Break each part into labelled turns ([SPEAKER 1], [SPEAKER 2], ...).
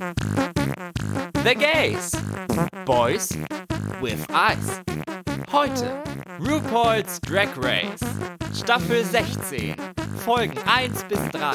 [SPEAKER 1] The Gays. Boys with Eyes. Heute RuPaul's Drag Race. Staffel 16. Folgen 1 bis 3.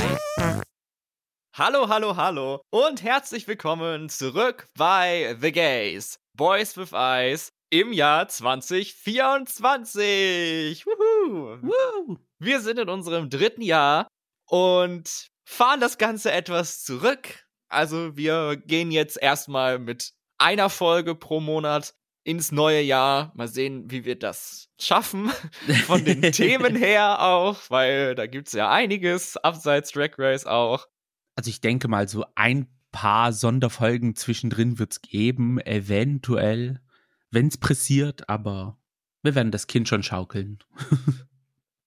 [SPEAKER 1] Hallo, hallo, hallo und herzlich willkommen zurück bei The Gays. Boys with Eyes im Jahr 2024. Wuhu.
[SPEAKER 2] Woo!
[SPEAKER 1] Wir sind in unserem dritten Jahr und fahren das Ganze etwas zurück. Also wir gehen jetzt erstmal mit einer Folge pro Monat ins neue Jahr. Mal sehen, wie wir das schaffen. Von den Themen her auch, weil da gibt's ja einiges, abseits Drag Race auch.
[SPEAKER 2] Also ich denke mal, so ein paar Sonderfolgen zwischendrin wird's geben, eventuell, wenn's pressiert, aber wir werden das Kind schon schaukeln.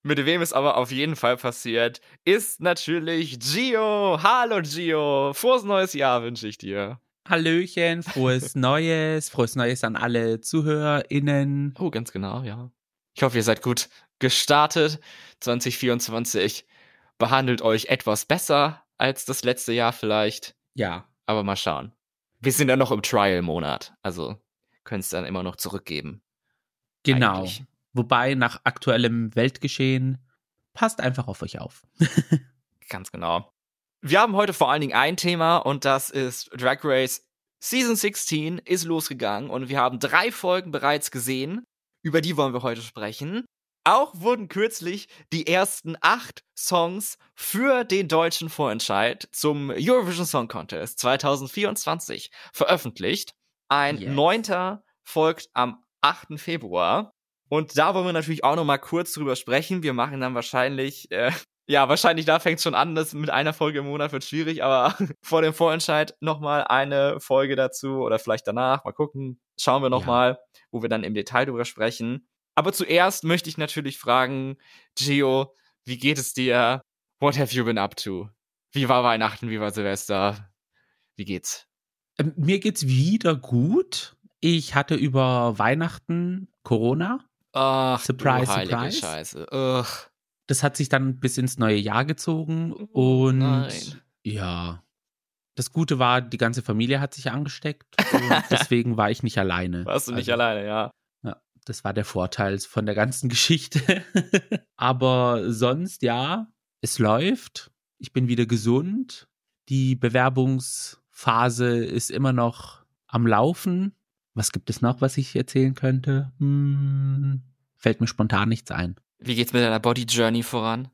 [SPEAKER 1] Mit wem es aber auf jeden Fall passiert, ist natürlich Gio. Hallo Gio. Frohes neues Jahr wünsche ich dir.
[SPEAKER 2] Hallöchen, frohes Neues, frohes Neues an alle ZuhörerInnen.
[SPEAKER 1] Oh, ganz genau, ja. Ich hoffe, ihr seid gut gestartet. 2024 behandelt euch etwas besser als das letzte Jahr vielleicht.
[SPEAKER 2] Ja,
[SPEAKER 1] Aber mal schauen. Wir sind ja noch im Trial-Monat. Also können es dann immer noch zurückgeben.
[SPEAKER 2] genau.
[SPEAKER 1] Eigentlich.
[SPEAKER 2] Wobei nach aktuellem Weltgeschehen passt einfach auf euch auf.
[SPEAKER 1] Ganz genau. Wir haben heute vor allen Dingen ein Thema und das ist Drag Race Season 16 ist losgegangen und wir haben drei Folgen bereits gesehen. Über die wollen wir heute sprechen. Auch wurden kürzlich die ersten acht Songs für den deutschen Vorentscheid zum Eurovision Song Contest 2024 veröffentlicht. Ein
[SPEAKER 2] Yes.
[SPEAKER 1] neunter folgt am 8. Februar. Und da wollen wir natürlich auch noch mal kurz drüber sprechen. Wir machen dann wahrscheinlich, äh, ja, wahrscheinlich da fängt schon an, das mit einer Folge im Monat wird schwierig, aber vor dem Vorentscheid noch mal eine Folge dazu oder vielleicht danach, mal gucken. Schauen wir noch
[SPEAKER 2] Ja.
[SPEAKER 1] mal, wo wir dann im Detail drüber sprechen. Aber zuerst möchte ich natürlich fragen, Gio, wie geht es dir? What have you been up to? Wie war Weihnachten, wie war Silvester? Wie geht's?
[SPEAKER 2] Ähm, Mir geht's wieder gut. Ich hatte über Weihnachten Corona.
[SPEAKER 1] Ach,
[SPEAKER 2] Surprise, surprise.
[SPEAKER 1] Scheiße. Ugh.
[SPEAKER 2] Das hat sich dann bis ins neue Jahr gezogen
[SPEAKER 1] Oh,
[SPEAKER 2] und
[SPEAKER 1] nein.
[SPEAKER 2] ja. Das Gute war, die ganze Familie hat sich angesteckt und deswegen war ich nicht alleine.
[SPEAKER 1] Warst du nicht
[SPEAKER 2] Also,
[SPEAKER 1] alleine, ja.
[SPEAKER 2] Ja, das war der Vorteil von der ganzen Geschichte. Aber sonst ja, es läuft. Ich bin wieder gesund. Die Bewerbungsphase ist immer noch am Laufen. Was gibt es noch, was ich erzählen könnte? Hm, fällt mir spontan nichts ein.
[SPEAKER 1] Wie geht's mit deiner Body Journey voran?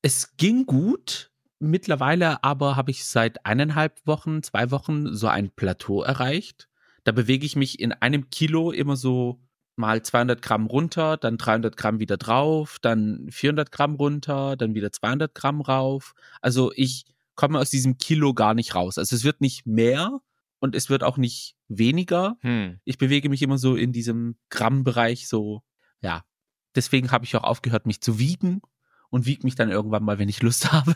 [SPEAKER 2] Es ging gut. Mittlerweile aber habe ich seit eineinhalb Wochen, zwei Wochen so ein Plateau erreicht. Da bewege ich mich in einem Kilo immer so mal 200 Gramm runter, dann 300 Gramm wieder drauf, dann 400 Gramm runter, dann wieder 200 Gramm rauf. Also ich komme aus diesem Kilo gar nicht raus. Also es wird nicht mehr und es wird auch nicht weniger.
[SPEAKER 1] Hm.
[SPEAKER 2] Ich bewege mich immer so in diesem Grammbereich so, ja. Deswegen habe ich auch aufgehört, mich zu wiegen und wiege mich dann irgendwann mal, wenn ich Lust habe.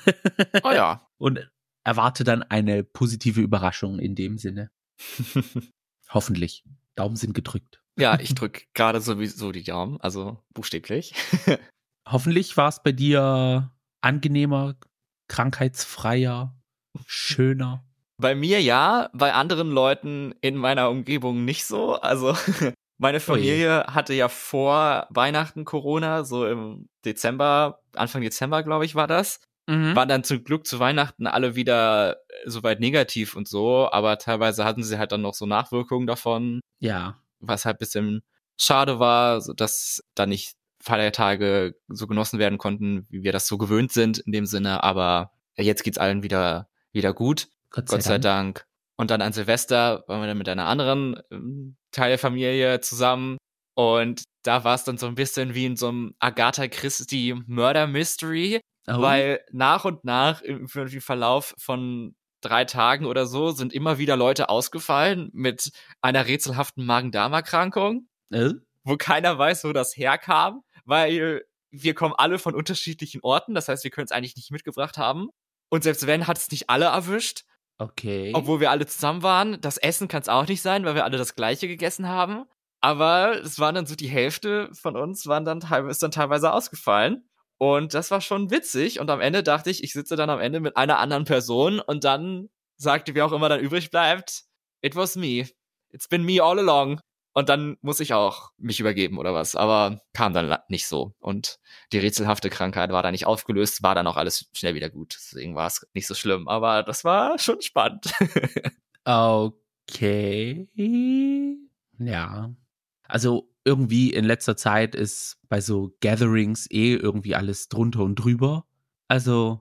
[SPEAKER 1] Oh ja.
[SPEAKER 2] und erwarte dann eine positive Überraschung in dem Sinne. Hoffentlich. Daumen sind gedrückt.
[SPEAKER 1] ja, ich drück gerade sowieso die Daumen, also buchstäblich.
[SPEAKER 2] Hoffentlich war es bei dir angenehmer, krankheitsfreier, schöner.
[SPEAKER 1] Bei mir ja, bei anderen Leuten in meiner Umgebung nicht so. Also meine Familie hatte ja vor Weihnachten Corona, so im Dezember, Anfang Dezember, glaube ich, war das.
[SPEAKER 2] Mhm.
[SPEAKER 1] Waren dann zum Glück zu Weihnachten alle wieder äh, soweit negativ und so, aber teilweise hatten sie halt dann noch so Nachwirkungen davon,
[SPEAKER 2] Ja.
[SPEAKER 1] was halt bisschen schade war, dass da nicht Feiertage so genossen werden konnten, wie wir das so gewöhnt sind in dem Sinne, aber jetzt geht's allen wieder wieder gut.
[SPEAKER 2] Gott sei,
[SPEAKER 1] Gott sei
[SPEAKER 2] Dank.
[SPEAKER 1] Dank. Und dann an Silvester waren wir dann mit einer anderen ähm, Teil der Familie zusammen. Und da war es dann so ein bisschen wie in so einem Agatha Christie Murder Mystery,
[SPEAKER 2] Oh,
[SPEAKER 1] weil nach und nach im, im Verlauf von drei Tagen oder so sind immer wieder Leute ausgefallen mit einer rätselhaften Magen-Darm-Erkrankung,
[SPEAKER 2] äh?
[SPEAKER 1] wo keiner weiß, wo das herkam, weil wir kommen alle von unterschiedlichen Orten. Das heißt, wir können es eigentlich nicht mitgebracht haben. Und selbst wenn, hat es nicht alle erwischt.
[SPEAKER 2] Okay.
[SPEAKER 1] Obwohl wir alle zusammen waren. Das Essen kann es auch nicht sein, weil wir alle das gleiche gegessen haben. Aber es waren dann so die Hälfte von uns waren dann ist dann teilweise ausgefallen. Und das war schon witzig. Und am Ende dachte ich, ich sitze dann am Ende mit einer anderen Person und dann sagte, wie auch immer dann übrig bleibt, it was me. It's been me all along. Und dann muss ich auch mich übergeben oder was. Aber kam dann nicht so. Und die rätselhafte Krankheit war da nicht aufgelöst, war dann auch alles schnell wieder gut. Deswegen war es nicht so schlimm. Aber das war schon spannend.
[SPEAKER 2] okay. Ja. Also irgendwie in letzter Zeit ist bei so Gatherings eh irgendwie alles drunter und drüber. Also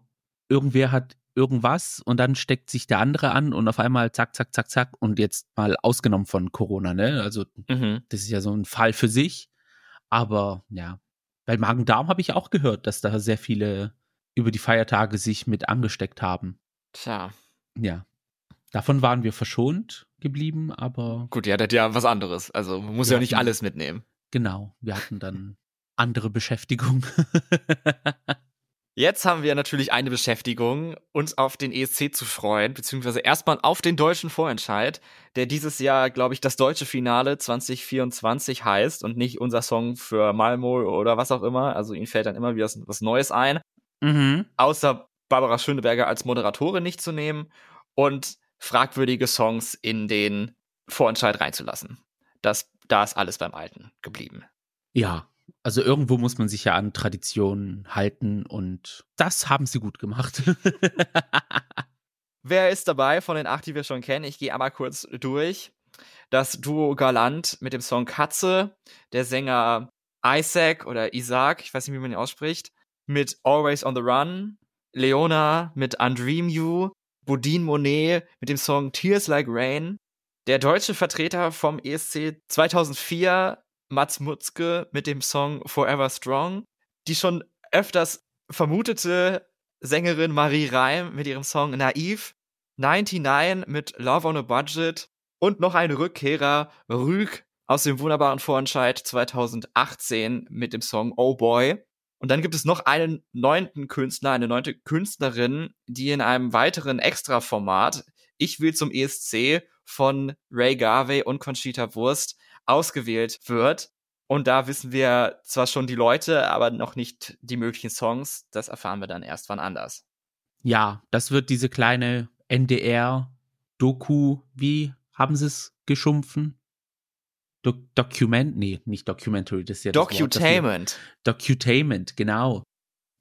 [SPEAKER 2] irgendwer hat irgendwas und dann steckt sich der andere an und auf einmal zack, zack, zack, zack und jetzt mal ausgenommen von Corona, ne? Also mhm. das ist ja so ein Fall für sich. Aber ja, bei Magen-Darm habe ich auch gehört, dass da sehr viele über die Feiertage sich mit angesteckt haben.
[SPEAKER 1] Tja.
[SPEAKER 2] Ja. Davon waren wir verschont geblieben, aber.
[SPEAKER 1] Gut, ihr hattet ja was anderes. Also man muss ja nicht alles mitnehmen.
[SPEAKER 2] Genau, wir hatten dann andere Beschäftigung.
[SPEAKER 1] Jetzt haben wir natürlich eine Beschäftigung, uns auf den ESC zu freuen, beziehungsweise erstmal auf den deutschen Vorentscheid, der dieses Jahr, glaube ich, das deutsche Finale 2024 heißt und nicht unser Song für Malmo oder was auch immer. Also ihnen fällt dann immer wieder was Neues ein. Mhm. Außer Barbara Schöneberger als Moderatorin nicht zu nehmen und fragwürdige Songs in den Vorentscheid reinzulassen. Das, da ist alles beim Alten geblieben.
[SPEAKER 2] Ja, also irgendwo muss man sich ja an Traditionen halten und das haben sie gut gemacht.
[SPEAKER 1] Wer ist dabei von den acht, die wir schon kennen? Ich gehe einmal kurz durch. Das Duo Galant mit dem Song Katze, der Sänger Isaac oder Isaac, ich weiß nicht, wie man ihn ausspricht, mit Always on the Run, Leona mit Undream You, Bodine Monet mit dem Song Tears Like Rain, der deutsche Vertreter vom ESC 2004, Mats Mutzke mit dem Song Forever Strong, die schon öfters vermutete Sängerin Marie Reim mit ihrem Song Naiv, 99 mit Love on a Budget und noch ein Rückkehrer, Rüg aus dem wunderbaren Vorentscheid 2018 mit dem Song Oh Boy. Und dann gibt es noch einen neunten Künstler, eine neunte Künstlerin, die in einem weiteren Extra-Format Ich will zum ESC von Ray Garvey und Conchita Wurst ausgewählt wird. Und da wissen wir zwar schon die Leute, aber noch nicht die möglichen Songs. Das erfahren wir dann erst wann anders.
[SPEAKER 2] Ja, das wird diese kleine NDR-Doku, wie haben sie es geschumpfen? Do Document, nee, nicht Documentary, das ist ja
[SPEAKER 1] Docutainment.
[SPEAKER 2] Docutainment, genau.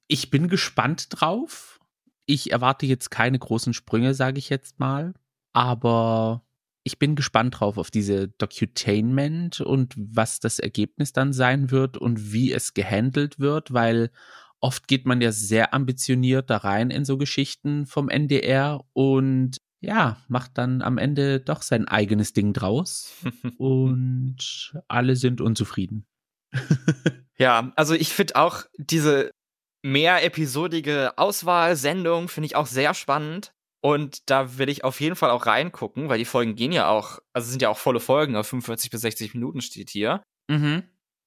[SPEAKER 2] Ich bin gespannt drauf. Ich erwarte jetzt keine großen Sprünge, sage ich jetzt mal. Aber ich bin gespannt drauf auf diese Docutainment und was das Ergebnis dann sein wird und wie es gehandelt wird, weil oft geht man ja sehr ambitioniert da rein in so Geschichten vom NDR und ja, macht dann am Ende doch sein eigenes Ding draus und alle sind unzufrieden.
[SPEAKER 1] ja, also ich finde auch diese mehr episodige Auswahlsendung finde ich auch sehr spannend. Und da will ich auf jeden Fall auch reingucken, weil die Folgen gehen ja auch, also sind ja auch volle Folgen, auf 45 bis 60 Minuten steht hier. Mhm.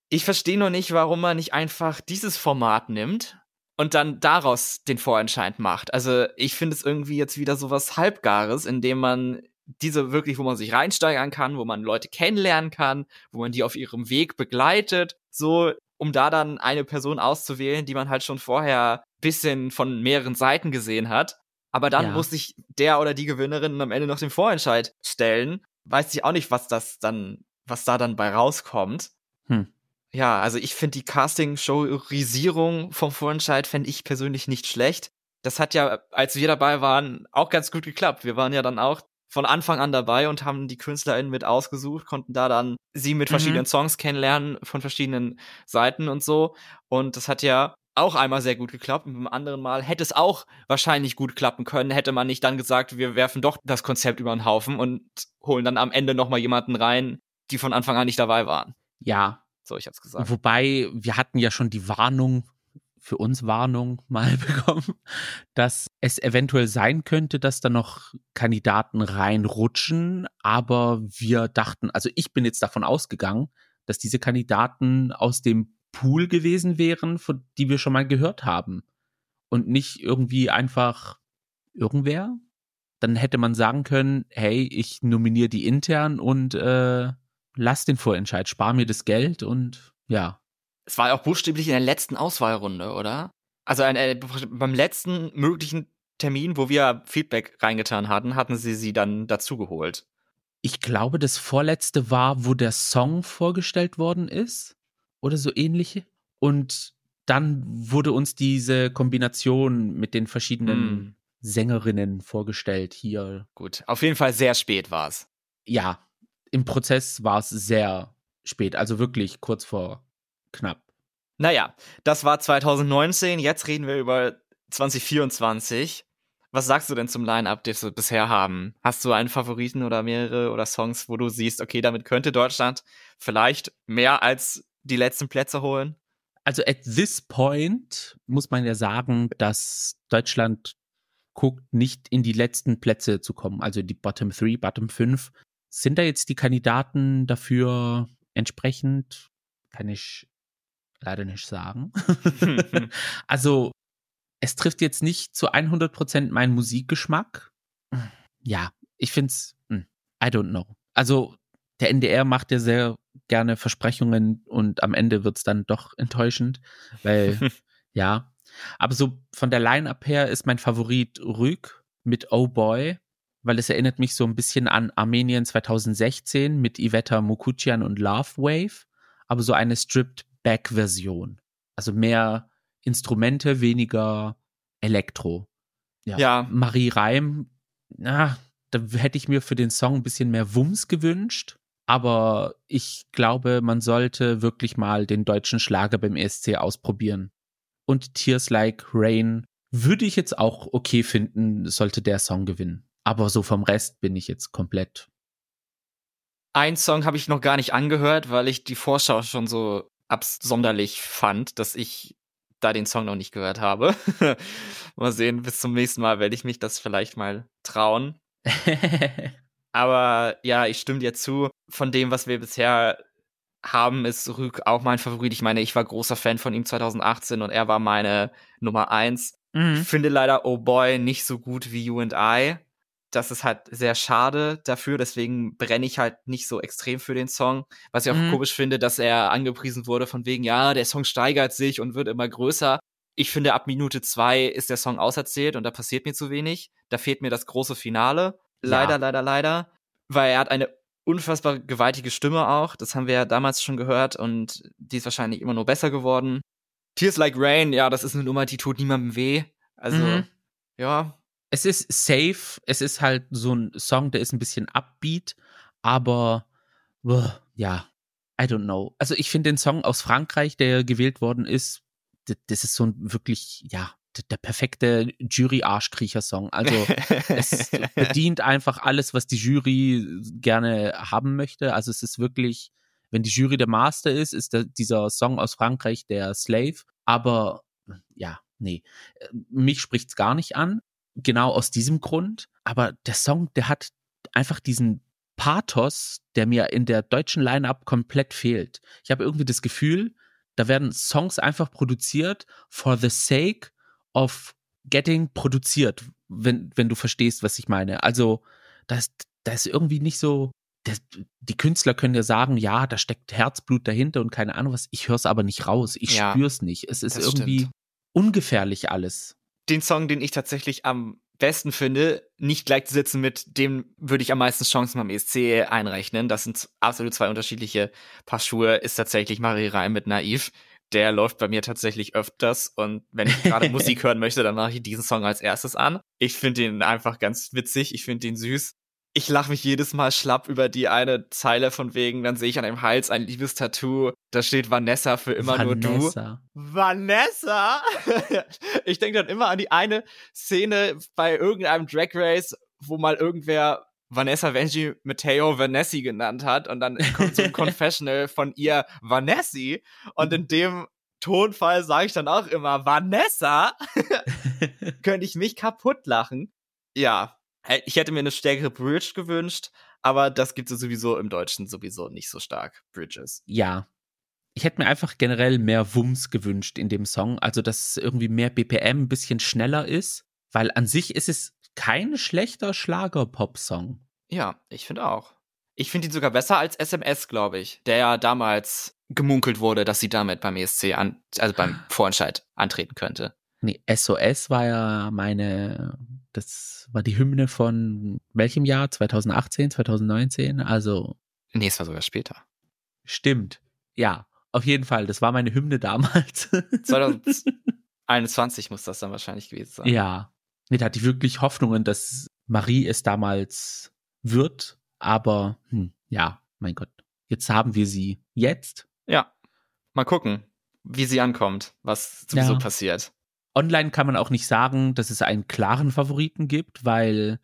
[SPEAKER 1] Ich verstehe nur nicht, warum man nicht einfach dieses Format nimmt und dann daraus den Vorentscheid macht. Also ich finde es irgendwie jetzt wieder so was Halbgares, indem man diese wirklich, wo man sich reinsteigern kann, wo man Leute kennenlernen kann, wo man die auf ihrem Weg begleitet, so um da dann eine Person auszuwählen, die man halt schon vorher bisschen von mehreren Seiten gesehen hat. Aber dann ja. muss sich der oder die Gewinnerin am Ende noch den Vorentscheid stellen. Weiß ich auch nicht, was das dann, was da dann bei rauskommt. Hm ja, also ich finde die Casting-Showisierung vom Vorentscheid fände ich persönlich nicht schlecht. Das hat ja, als wir dabei waren, auch ganz gut geklappt. Wir waren ja dann auch von Anfang an dabei und haben die KünstlerInnen mit ausgesucht, konnten da dann sie mit mhm. verschiedenen Songs kennenlernen von verschiedenen Seiten und so. Und das hat ja auch einmal sehr gut geklappt und beim anderen Mal hätte es auch wahrscheinlich gut klappen können, hätte man nicht dann gesagt, wir werfen doch das Konzept über den Haufen und holen dann am Ende nochmal jemanden rein, die von Anfang an nicht dabei waren.
[SPEAKER 2] Ja, so, ich hab's gesagt. Wobei, wir hatten ja schon die Warnung, für uns Warnung mal bekommen, dass es eventuell sein könnte, dass da noch Kandidaten reinrutschen, aber wir dachten, also ich bin jetzt davon ausgegangen, dass diese Kandidaten aus dem Pool gewesen wären, von die wir schon mal gehört haben und nicht irgendwie einfach irgendwer. Dann hätte man sagen können, hey, ich nominiere die intern und äh, lass den Vorentscheid, spar mir das Geld und ja.
[SPEAKER 1] Es war ja auch buchstäblich in der letzten Auswahlrunde, oder? Also äh, beim letzten möglichen Termin, wo wir Feedback reingetan hatten, hatten sie sie dann dazugeholt.
[SPEAKER 2] Ich glaube, das vorletzte war, wo der Song vorgestellt worden ist oder so ähnliche. Und dann wurde uns diese Kombination mit den verschiedenen mm. Sängerinnen vorgestellt hier.
[SPEAKER 1] Gut, auf jeden Fall sehr spät war es.
[SPEAKER 2] Ja, im Prozess war es sehr spät, also wirklich kurz vor knapp.
[SPEAKER 1] Naja, das war 2019, jetzt reden wir über 2024. Was sagst du denn zum Line-Up, das wir bisher haben? Hast du einen Favoriten oder mehrere oder Songs, wo du siehst, okay, damit könnte Deutschland vielleicht mehr als die letzten Plätze holen?
[SPEAKER 2] Also at this point muss man ja sagen, dass Deutschland guckt, nicht in die letzten Plätze zu kommen, also die Bottom 3, Bottom 5. Sind da jetzt die Kandidaten dafür entsprechend? Kann ich leider nicht sagen. also es trifft jetzt nicht zu 100% meinen Musikgeschmack. Ja, ich finde es, hm, I don't know. Also der NDR macht ja sehr gerne Versprechungen und am Ende wird es dann doch enttäuschend, weil ja. Aber so von der Line-Up her ist mein Favorit Rüg mit Oh Boy, weil es erinnert mich so ein bisschen an Armenien 2016 mit Iveta Mukuchian und Love Wave, aber so eine Stripped-Back-Version. Also mehr Instrumente, weniger Elektro. Ja. ja. Marie Reim, na, da hätte ich mir für den Song ein bisschen mehr Wumms gewünscht. Aber ich glaube, man sollte wirklich mal den deutschen Schlager beim ESC ausprobieren. Und Tears Like Rain würde ich jetzt auch okay finden, sollte der Song gewinnen. Aber so vom Rest bin ich jetzt komplett.
[SPEAKER 1] Ein Song habe ich noch gar nicht angehört, weil ich die Vorschau schon so absonderlich fand, dass ich da den Song noch nicht gehört habe. mal sehen, bis zum nächsten Mal werde ich mich das vielleicht mal trauen. Aber ja, ich stimme dir zu. Von dem, was wir bisher haben, ist Rüg auch mein Favorit. Ich meine, ich war großer Fan von ihm 2018 und er war meine Nummer eins. Mhm. Ich finde leider Oh Boy nicht so gut wie You and I. Das ist halt sehr schade dafür, deswegen brenne ich halt nicht so extrem für den Song. Was ich auch mhm. komisch finde, dass er angepriesen wurde von wegen, ja, der Song steigert sich und wird immer größer. Ich finde, ab Minute zwei ist der Song auserzählt und da passiert mir zu wenig. Da fehlt mir das große Finale. Leider, ja. leider, leider. Weil er hat eine unfassbar gewaltige Stimme auch. Das haben wir ja damals schon gehört und die ist wahrscheinlich immer nur besser geworden. Tears Like Rain, ja, das ist eine Nummer, die tut niemandem weh. Also, mhm. ja.
[SPEAKER 2] Es ist safe. Es ist halt so ein Song, der ist ein bisschen upbeat, aber, ja, I don't know. Also, ich finde den Song aus Frankreich, der gewählt worden ist, das ist so ein wirklich, ja, der perfekte Jury-Arschkriecher-Song. Also es bedient einfach alles, was die Jury gerne haben möchte. Also es ist wirklich, wenn die Jury der Master ist, ist der, dieser Song aus Frankreich der Slave. Aber ja, nee, mich spricht's gar nicht an. Genau aus diesem Grund. Aber der Song, der hat einfach diesen Pathos, der mir in der deutschen Line-Up komplett fehlt. Ich habe irgendwie das Gefühl, da werden Songs einfach produziert for the sake of getting produziert, wenn, wenn du verstehst, was ich meine. Also, das, das ist irgendwie nicht so. Das, die Künstler können ja sagen, ja, da steckt Herzblut dahinter und keine Ahnung was. Ich höre es aber nicht raus. Ich ja, spüre es nicht. Es ist irgendwie stimmt. ungefährlich alles.
[SPEAKER 1] Den Song, den ich tatsächlich am besten finde, nicht gleichzusetzen mit dem würde ich am meisten Chancen beim ESC einrechnen. Das sind absolut zwei unterschiedliche Paar Schuhe, ist tatsächlich Marie Reim mit Naiv der läuft bei mir tatsächlich öfters und wenn ich gerade Musik hören möchte, dann mache ich diesen Song als erstes an. Ich finde ihn einfach ganz witzig, ich finde ihn süß. Ich lache mich jedes Mal schlapp über die eine Zeile von wegen, dann sehe ich an dem Hals ein Liebestattoo, da steht Vanessa für immer Vanessa. nur du. Vanessa? ich denke dann immer an die eine Szene bei irgendeinem Drag Race, wo mal irgendwer Vanessa Venji Matteo Vanessi genannt hat und dann kommt so ein Confessional von ihr Vanessi und in dem Tonfall sage ich dann auch immer Vanessa. Könnte ich mich kaputt lachen. Ja, ich hätte mir eine stärkere Bridge gewünscht, aber das gibt es sowieso im Deutschen sowieso nicht so stark, Bridges.
[SPEAKER 2] Ja. Ich hätte mir einfach generell mehr Wumms gewünscht in dem Song, also dass irgendwie mehr BPM ein bisschen schneller ist, weil an sich ist es kein schlechter Schlager-Pop-Song.
[SPEAKER 1] Ja, ich finde auch. Ich finde ihn sogar besser als SMS, glaube ich, der ja damals gemunkelt wurde, dass sie damit beim ESC an, also beim Vorentscheid antreten könnte.
[SPEAKER 2] Nee, SOS war ja meine, das war die Hymne von welchem Jahr? 2018, 2019? Also.
[SPEAKER 1] Nee, es war sogar später.
[SPEAKER 2] Stimmt. Ja, auf jeden Fall. Das war meine Hymne damals.
[SPEAKER 1] 2021 muss das dann wahrscheinlich gewesen sein.
[SPEAKER 2] Ja. Nee, da hatte ich wirklich Hoffnungen, dass Marie es damals wird. Aber, hm, ja, mein Gott. Jetzt haben wir sie. Jetzt?
[SPEAKER 1] Ja. Mal gucken, wie sie ankommt, was sowieso ja. passiert.
[SPEAKER 2] Online kann man auch nicht sagen, dass es einen klaren Favoriten gibt, weil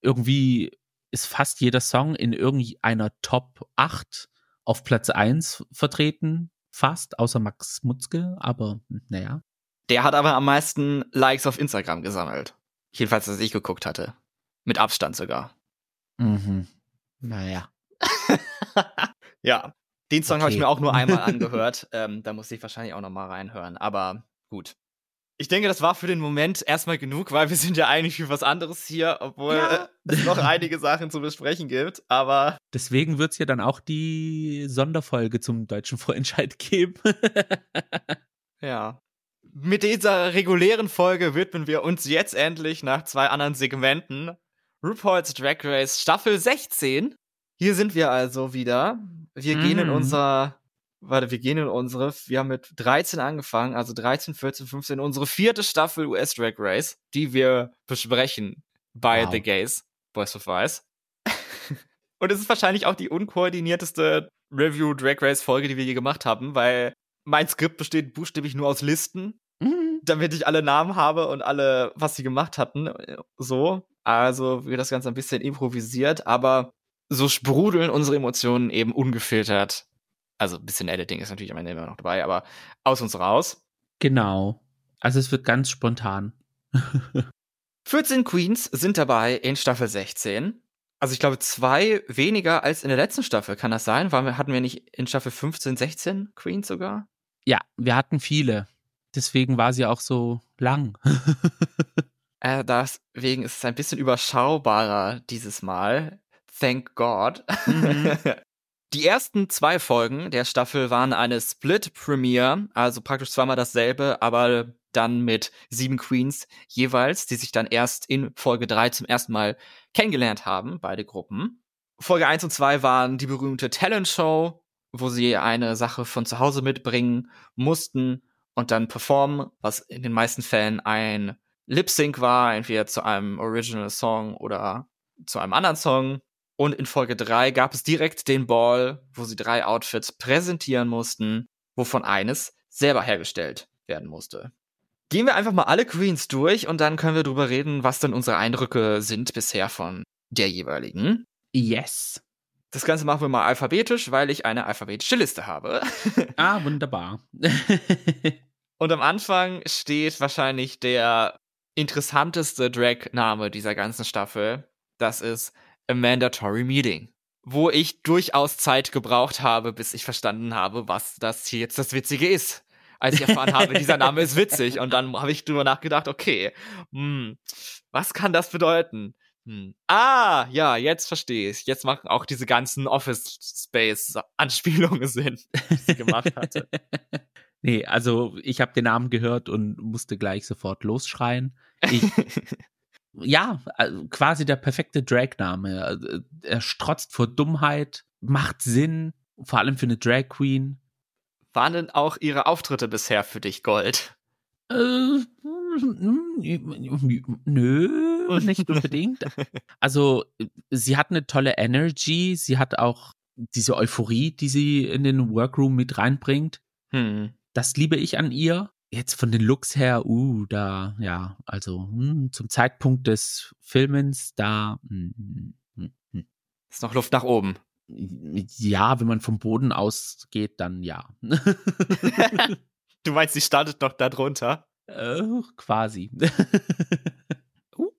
[SPEAKER 2] irgendwie ist fast jeder Song in irgendeiner Top 8 auf Platz 1 vertreten. Fast, außer Max Mutzke, aber naja.
[SPEAKER 1] Der hat aber am meisten Likes auf Instagram gesammelt. Jedenfalls, als ich geguckt hatte. Mit Abstand sogar.
[SPEAKER 2] Mhm. Naja.
[SPEAKER 1] ja. Den Song okay. habe ich mir auch nur einmal angehört. ähm, da muss ich wahrscheinlich auch noch mal reinhören. Aber gut. Ich denke, das war für den Moment erstmal genug, weil wir sind ja eigentlich für was anderes hier, obwohl ja. es noch einige Sachen zu besprechen gibt. Aber
[SPEAKER 2] deswegen wird es ja dann auch die Sonderfolge zum deutschen Vorentscheid geben.
[SPEAKER 1] ja. Mit dieser regulären Folge widmen wir uns jetzt endlich nach zwei anderen Segmenten RuPaul's Drag Race Staffel 16. Hier sind wir also wieder. Wir mm. gehen in mhm. unser, warte, wir gehen in unsere, wir haben mit 13 angefangen, also 13, 14, 15, unsere vierte Staffel US Drag Race, die wir besprechen bei wow. The Gays, Boys of Ice. Und es ist wahrscheinlich auch die unkoordinierteste Review Drag Race Folge, die wir je gemacht haben, weil mein Skript besteht buchstäblich nur aus Listen, mhm. damit ich alle Namen habe und alle, was sie gemacht hatten, so. Also wird das Ganze ein bisschen improvisiert, aber so sprudeln unsere Emotionen eben ungefiltert. Also ein bisschen Editing ist natürlich am Ende immer noch dabei, aber aus uns raus.
[SPEAKER 2] Genau. Also es wird ganz spontan.
[SPEAKER 1] 14 Queens sind dabei in Staffel 16. Also ich glaube zwei weniger als in der letzten Staffel. Kann das sein? War, hatten wir nicht in Staffel 15, 16 Queens sogar?
[SPEAKER 2] Ja, wir hatten viele. Deswegen war sie auch so lang.
[SPEAKER 1] äh, deswegen ist es ein bisschen überschaubarer dieses Mal. Thank God. Mhm. Die ersten zwei Folgen der Staffel waren eine Split-Premiere, also praktisch zweimal dasselbe, aber dann mit sieben Queens jeweils, die sich dann erst in Folge drei zum ersten Mal kennengelernt haben, beide Gruppen. Folge eins und zwei waren die berühmte Talent Show, wo sie eine Sache von zu Hause mitbringen mussten und dann performen, was in den meisten Fällen ein Lip Sync war, entweder zu einem Original Song oder zu einem anderen Song. Und in Folge 3 gab es direkt den Ball, wo sie drei Outfits präsentieren mussten, wovon eines selber hergestellt werden musste. Gehen wir einfach mal alle Queens durch und dann können wir drüber reden, was denn unsere Eindrücke sind bisher von der jeweiligen.
[SPEAKER 2] Yes.
[SPEAKER 1] Das Ganze machen wir mal alphabetisch, weil ich eine alphabetische Liste habe.
[SPEAKER 2] ah, wunderbar.
[SPEAKER 1] und am Anfang steht wahrscheinlich der interessanteste Drag-Name dieser ganzen Staffel. Das ist a mandatory meeting. Wo ich durchaus Zeit gebraucht habe, bis ich verstanden habe, was das hier jetzt das Witzige ist. Als ich erfahren habe, dieser Name ist witzig. Und dann habe ich drüber nachgedacht, okay, hm, was kann das bedeuten? Hm. Ah, ja, jetzt verstehe ich. Jetzt machen auch diese ganzen Office Space Anspielungen Sinn, die sie gemacht hatte.
[SPEAKER 2] nee, also ich habe den Namen gehört und musste gleich sofort losschreien. Ich ja, also quasi der perfekte Drag-Name. Also, er strotzt vor Dummheit, macht Sinn, vor allem für eine Drag Queen.
[SPEAKER 1] Waren denn auch ihre Auftritte bisher für dich Gold?
[SPEAKER 2] Äh, nö, nicht unbedingt. Also, sie hat eine tolle Energy, sie hat auch diese Euphorie, die sie in den Workroom mit reinbringt. Hm. Das liebe ich an ihr jetzt von den Looks her, uh, da, ja, also hm, zum Zeitpunkt des Filmens, da hm,
[SPEAKER 1] hm, hm. ist noch Luft nach oben.
[SPEAKER 2] Ja, wenn man vom Boden ausgeht, dann ja.
[SPEAKER 1] du meinst, sie startet noch da drunter?
[SPEAKER 2] Äh, quasi.
[SPEAKER 1] uh.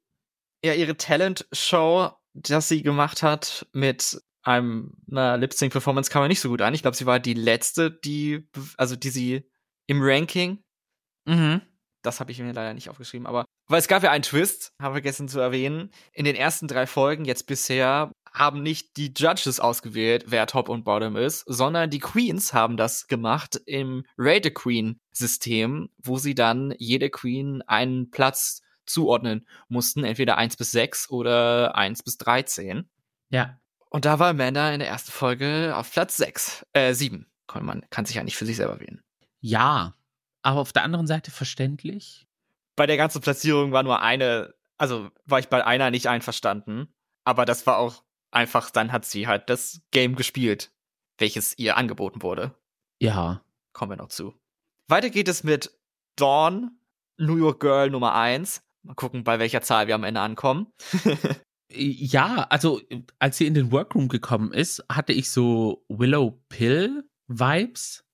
[SPEAKER 1] Ja, ihre Talent-Show, das sie gemacht hat mit einer Lip-Sync-Performance kam mir nicht so gut an. Ich glaube, sie war die letzte, die, also die sie im Ranking Mhm. Das habe ich mir leider nicht aufgeschrieben, aber weil es gab ja einen Twist, haben wir vergessen zu erwähnen. In den ersten drei Folgen jetzt bisher haben nicht die Judges ausgewählt, wer Top und Bottom ist, sondern die Queens haben das gemacht im Rate Queen System, wo sie dann jede Queen einen Platz zuordnen mussten, entweder 1 bis 6 oder 1 bis 13.
[SPEAKER 2] Ja.
[SPEAKER 1] Und da war Amanda in der ersten Folge auf Platz 6, äh, 7. Man kann sich ja nicht für sich selber wählen.
[SPEAKER 2] Ja, aber auf der anderen Seite verständlich.
[SPEAKER 1] Bei der ganzen Platzierung war nur eine, also war ich bei einer nicht einverstanden, aber das war auch einfach, dann hat sie halt das Game gespielt, welches ihr angeboten wurde.
[SPEAKER 2] Ja.
[SPEAKER 1] Kommen wir noch zu. Weiter geht es mit Dawn, New York Girl Nummer 1. Mal gucken, bei welcher Zahl wir am Ende ankommen.
[SPEAKER 2] ja, also als sie in den Workroom gekommen ist, hatte ich so Willow Pill Vibes,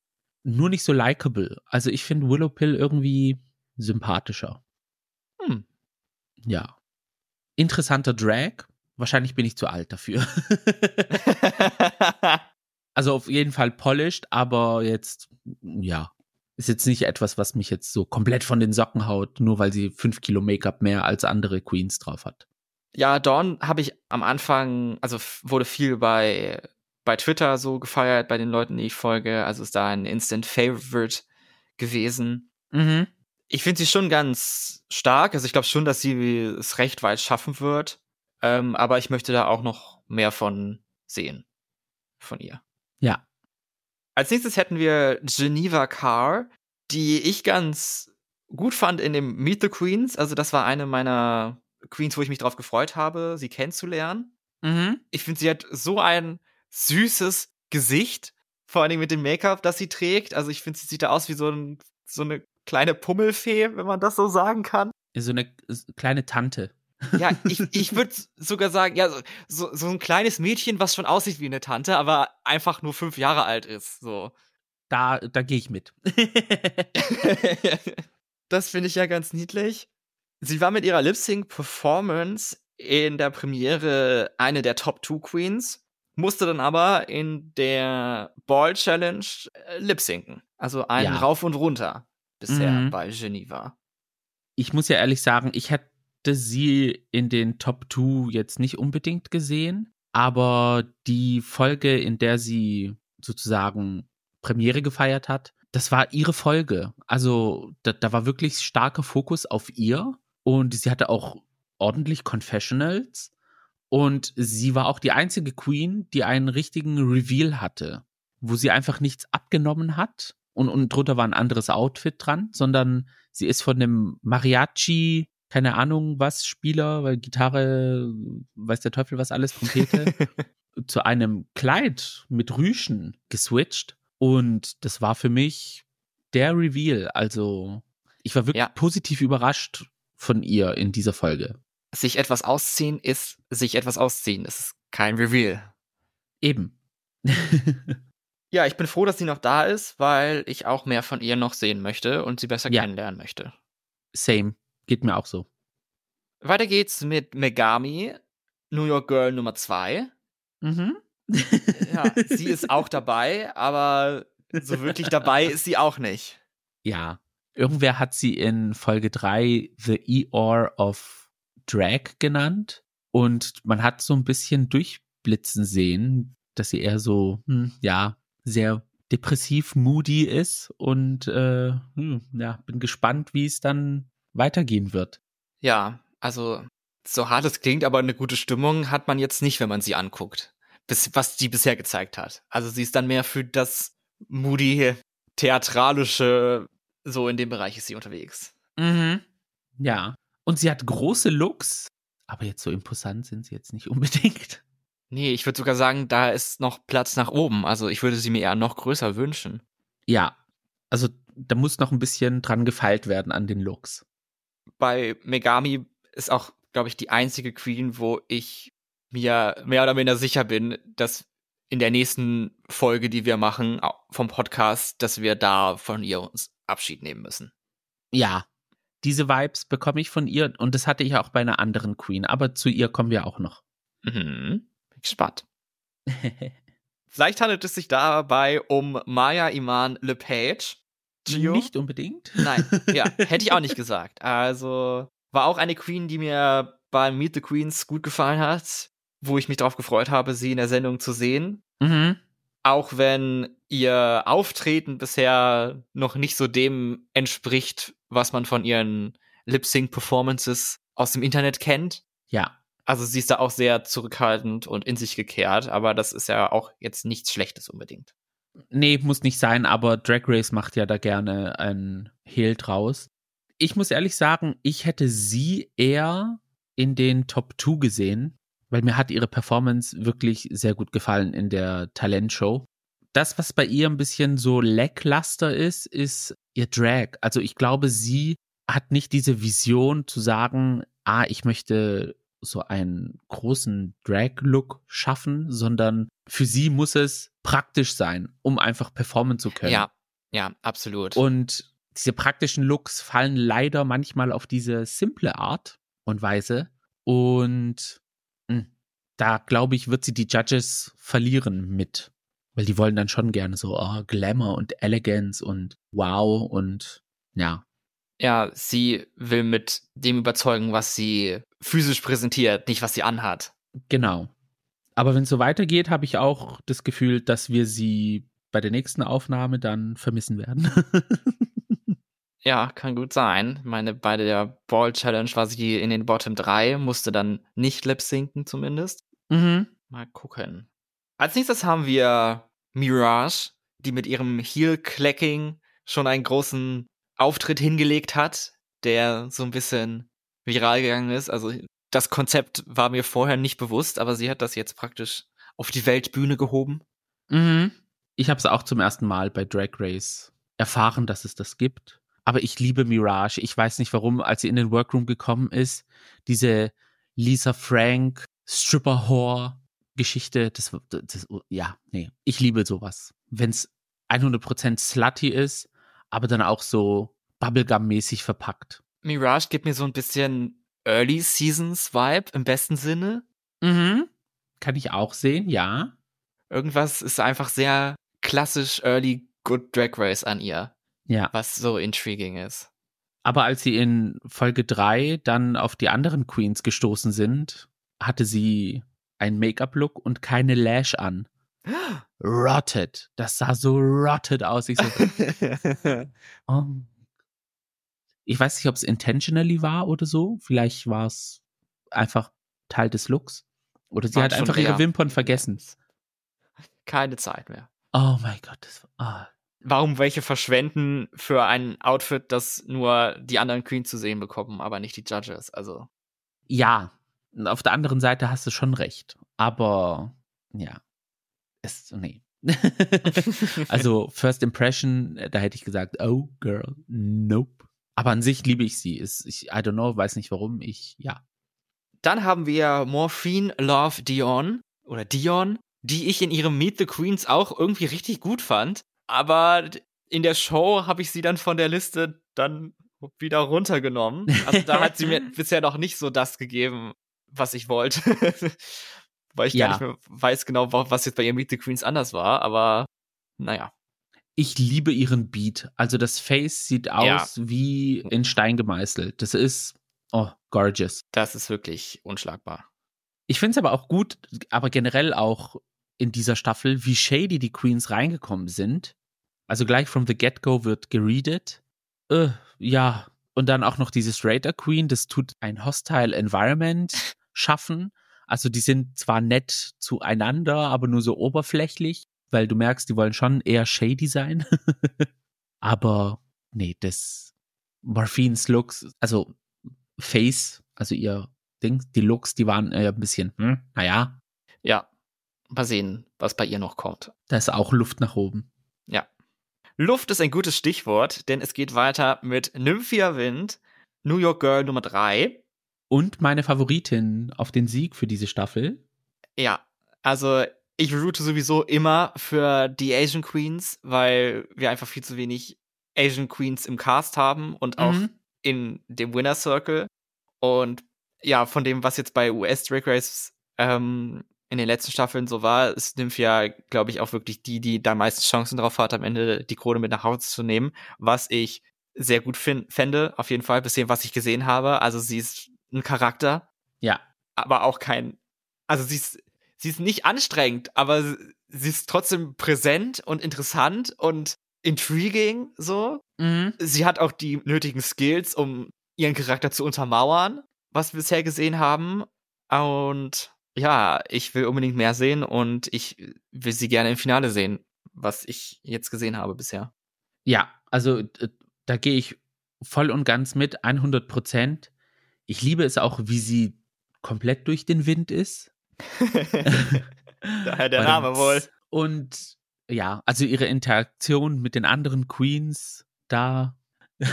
[SPEAKER 2] nur nicht so likable. Also ich finde Willow Pill irgendwie sympathischer.
[SPEAKER 1] Hm.
[SPEAKER 2] Ja. Interessanter Drag. Wahrscheinlich bin ich zu alt dafür. also auf jeden Fall polished, aber jetzt, ja, ist jetzt nicht etwas, was mich jetzt so komplett von den Socken haut, nur weil sie fünf Kilo Make-up mehr als andere Queens drauf hat.
[SPEAKER 1] Ja, Dawn habe ich am Anfang, also wurde viel bei, bei Twitter so gefeiert, bei den Leuten, die ich folge. Also ist da ein Instant Favorite gewesen.
[SPEAKER 2] Mhm.
[SPEAKER 1] Ich finde sie schon ganz stark. Also ich glaube schon, dass sie es recht weit schaffen wird. Ähm, aber ich möchte da auch noch mehr von sehen. Von ihr.
[SPEAKER 2] Ja.
[SPEAKER 1] Als nächstes hätten wir Geneva Carr, die ich ganz gut fand in dem Meet the Queens. Also das war eine meiner Queens, wo ich mich drauf gefreut habe, sie kennenzulernen.
[SPEAKER 2] Mhm.
[SPEAKER 1] Ich finde, sie hat so ein süßes Gesicht, vor allem mit dem Make-up, das sie trägt. Also ich finde, sie sieht da aus wie so, ein, so eine kleine Pummelfee, wenn man das so sagen kann.
[SPEAKER 2] So eine kleine Tante.
[SPEAKER 1] Ja, ich, ich würde sogar sagen, ja, so, so ein kleines Mädchen, was schon aussieht wie eine Tante, aber einfach nur fünf Jahre alt ist. So.
[SPEAKER 2] Da, da gehe ich mit.
[SPEAKER 1] das finde ich ja ganz niedlich. Sie war mit ihrer Lip-Sync-Performance in der Premiere eine der Top 2 Queens, musste dann aber in der Ball Challenge äh, lip-synken. Also einen ja. rauf und runter bisher mhm. bei Geneva.
[SPEAKER 2] Ich muss ja ehrlich sagen, ich hätte sie in den Top 2 jetzt nicht unbedingt gesehen, aber die Folge, in der sie sozusagen Premiere gefeiert hat, das war ihre Folge. Also da, da war wirklich starker Fokus auf ihr und sie hatte auch ordentlich Confessionals. Und sie war auch die einzige Queen, die einen richtigen Reveal hatte, wo sie einfach nichts abgenommen hat und, und drunter war ein anderes Outfit dran, sondern sie ist von dem Mariachi, keine Ahnung was, Spieler, weil Gitarre, weiß der Teufel was alles, Trompete, zu einem Kleid mit Rüschen geswitcht. Und das war für mich der Reveal. Also ich war wirklich ja. positiv überrascht, von ihr in dieser Folge.
[SPEAKER 1] Sich etwas ausziehen ist sich etwas ausziehen. Es ist kein Reveal.
[SPEAKER 2] Eben.
[SPEAKER 1] ja, ich bin froh, dass sie noch da ist, weil ich auch mehr von ihr noch sehen möchte und sie besser ja. kennenlernen möchte.
[SPEAKER 2] Same. Geht mir auch so.
[SPEAKER 1] Weiter geht's mit Megami, New York Girl Nummer 2.
[SPEAKER 2] Mhm.
[SPEAKER 1] ja, sie ist auch dabei, aber so wirklich dabei ist sie auch nicht.
[SPEAKER 2] Ja, Irgendwer hat sie in Folge 3 The Eeyore of Drag genannt. Und man hat so ein bisschen durchblitzen sehen, dass sie eher so, hm, ja, sehr depressiv, moody ist. Und äh, hm, ja, bin gespannt, wie es dann weitergehen wird.
[SPEAKER 1] Ja, also so hart es klingt, aber eine gute Stimmung hat man jetzt nicht, wenn man sie anguckt. Bis, was die bisher gezeigt hat. Also sie ist dann mehr für das moody, theatralische so in dem Bereich ist sie unterwegs.
[SPEAKER 2] Mhm. Ja. Und sie hat große Looks, aber jetzt so imposant sind sie jetzt nicht unbedingt.
[SPEAKER 1] Nee, ich würde sogar sagen, da ist noch Platz nach oben. Also ich würde sie mir eher noch größer wünschen.
[SPEAKER 2] Ja. Also da muss noch ein bisschen dran gefeilt werden an den Looks.
[SPEAKER 1] Bei Megami ist auch, glaube ich, die einzige Queen, wo ich mir mehr oder minder sicher bin, dass in der nächsten Folge, die wir machen vom Podcast, dass wir da von ihr uns Abschied nehmen müssen.
[SPEAKER 2] Ja, diese Vibes bekomme ich von ihr und das hatte ich auch bei einer anderen Queen, aber zu ihr kommen wir auch noch.
[SPEAKER 1] Mhm. Bin gespannt. Vielleicht handelt es sich dabei um Maya Iman LePage.
[SPEAKER 2] Gio? Nicht unbedingt.
[SPEAKER 1] Nein, ja, hätte ich auch nicht gesagt. Also war auch eine Queen, die mir beim Meet the Queens gut gefallen hat. wo ich mich drauf gefreut habe, sie in der Sendung zu sehen.
[SPEAKER 2] Mhm.
[SPEAKER 1] Auch wenn ihr Auftreten bisher noch nicht so dem entspricht, was man von ihren Lip-Sync-Performances aus dem Internet kennt.
[SPEAKER 2] Ja.
[SPEAKER 1] Also sie ist da auch sehr zurückhaltend und in sich gekehrt, aber das ist ja auch jetzt nichts Schlechtes unbedingt.
[SPEAKER 2] Nee, muss nicht sein, aber Drag Race macht ja da gerne ein Hehl draus. Ich muss ehrlich sagen, ich hätte sie eher in den Top 2 gesehen, weil mir hat ihre Performance wirklich sehr gut gefallen in der Talentshow. Das, was bei ihr ein bisschen so lackluster ist, ist ihr Drag. Also ich glaube, sie hat nicht diese Vision zu sagen, ah, ich möchte so einen großen Drag-Look schaffen, sondern für sie muss es praktisch sein, um einfach performen zu können.
[SPEAKER 1] Ja, ja, absolut.
[SPEAKER 2] Und diese praktischen Looks fallen leider manchmal auf diese simple Art und Weise. Und da glaube ich, wird sie die Judges verlieren mit. Weil die wollen dann schon gerne so oh, Glamour und Elegance und Wow und ja.
[SPEAKER 1] Ja, sie will mit dem überzeugen, was sie physisch präsentiert, nicht was sie anhat.
[SPEAKER 2] Genau. Aber wenn es so weitergeht, habe ich auch das Gefühl, dass wir sie bei der nächsten Aufnahme dann vermissen werden.
[SPEAKER 1] ja, kann gut sein. Meine, bei der Ball Challenge war sie in den Bottom 3, musste dann nicht lip sinken zumindest.
[SPEAKER 2] Mhm.
[SPEAKER 1] Mal gucken. Als nächstes haben wir Mirage, die mit ihrem Heel-Clacking schon einen großen Auftritt hingelegt hat, der so ein bisschen viral gegangen ist. Also das Konzept war mir vorher nicht bewusst, aber sie hat das jetzt praktisch auf die Weltbühne gehoben.
[SPEAKER 2] Mhm. Ich habe es auch zum ersten Mal bei Drag Race erfahren, dass es das gibt. Aber ich liebe Mirage. Ich weiß nicht warum, als sie in den Workroom gekommen ist, diese Lisa Frank Stripper Whore Geschichte, das, das, ja, nee, ich liebe sowas. Wenn es 100% slutty ist, aber dann auch so Bubblegum-mäßig verpackt.
[SPEAKER 1] Mirage gibt mir so ein bisschen Early Seasons Vibe im besten Sinne.
[SPEAKER 2] Mhm. Kann ich auch sehen, ja.
[SPEAKER 1] Irgendwas ist einfach sehr klassisch Early Good Drag Race an ihr.
[SPEAKER 2] Ja.
[SPEAKER 1] Was so intriguing ist.
[SPEAKER 2] Aber als sie in Folge 3 dann auf die anderen Queens gestoßen sind, hatte sie ein Make-up-Look und keine Lash an. Rotted. Das sah so rotted aus. Ich, so, oh. ich weiß nicht, ob es intentionally war oder so. Vielleicht war es einfach Teil des Looks. Oder sie war hat einfach ihre Wimpern vergessen.
[SPEAKER 1] Keine Zeit mehr.
[SPEAKER 2] Oh mein Gott. Das, oh.
[SPEAKER 1] Warum welche verschwenden für ein Outfit, das nur die anderen Queens zu sehen bekommen, aber nicht die Judges? Also.
[SPEAKER 2] Ja, auf der anderen Seite hast du schon recht. Aber ja, es, nee. also First Impression, da hätte ich gesagt, oh girl, nope. Aber an sich liebe ich sie. Ist, ich, I don't know, weiß nicht warum. Ich, ja.
[SPEAKER 1] Dann haben wir Morphine Love Dion oder Dion, die ich in ihrem Meet the Queens auch irgendwie richtig gut fand. Aber in der Show habe ich sie dann von der Liste dann wieder runtergenommen. Also da hat sie mir bisher noch nicht so das gegeben, was ich wollte. Weil ich ja. gar nicht mehr weiß genau, was jetzt bei ihr Meet the Queens anders war, aber naja.
[SPEAKER 2] Ich liebe ihren Beat. Also das Face sieht aus ja. wie in Stein gemeißelt. Das ist, oh, gorgeous.
[SPEAKER 1] Das ist wirklich unschlagbar.
[SPEAKER 2] Ich finde es aber auch gut, aber generell auch in dieser Staffel, wie shady die Queens reingekommen sind. Also gleich from the get-go wird geredet. Äh, ja, und dann auch noch dieses Raider Queen, das tut ein hostile Environment schaffen. Also die sind zwar nett zueinander, aber nur so oberflächlich, weil du merkst, die wollen schon eher shady sein. aber nee, das Morphines Looks, also Face, also ihr Ding, die Looks, die waren äh, ein bisschen, hm, naja.
[SPEAKER 1] Ja, mal sehen, was bei ihr noch kommt.
[SPEAKER 2] Da ist auch Luft nach oben.
[SPEAKER 1] Ja. Luft ist ein gutes Stichwort, denn es geht weiter mit Nymphia Wind, New York Girl Nummer 3.
[SPEAKER 2] Und meine Favoritin auf den Sieg für diese Staffel.
[SPEAKER 1] Ja, also ich route sowieso immer für die Asian Queens, weil wir einfach viel zu wenig Asian Queens im Cast haben und auch mhm. in dem Winner Circle. Und ja, von dem, was jetzt bei US Drag Race ähm, in den letzten Staffeln so war, ist Nymphia, glaube ich, auch wirklich die, die da meisten Chancen drauf hat, am Ende die Krone mit nach Hause zu nehmen, was ich sehr gut fände, auf jeden Fall, bis dem, was ich gesehen habe. Also sie ist ein Charakter.
[SPEAKER 2] Ja.
[SPEAKER 1] Aber auch kein also sie ist, sie ist nicht anstrengend, aber sie ist trotzdem präsent und interessant und intriguing so.
[SPEAKER 2] Mhm.
[SPEAKER 1] Sie hat auch die nötigen Skills, um ihren Charakter zu untermauern, was wir bisher gesehen haben. Und ja, ich will unbedingt mehr sehen und ich will sie gerne im Finale sehen, was ich jetzt gesehen habe bisher.
[SPEAKER 2] Ja, also da gehe ich voll und ganz mit, 100 Prozent. Ich liebe es auch, wie sie komplett durch den Wind ist.
[SPEAKER 1] Daher der Name wohl.
[SPEAKER 2] Und ja, also ihre Interaktion mit den anderen Queens da,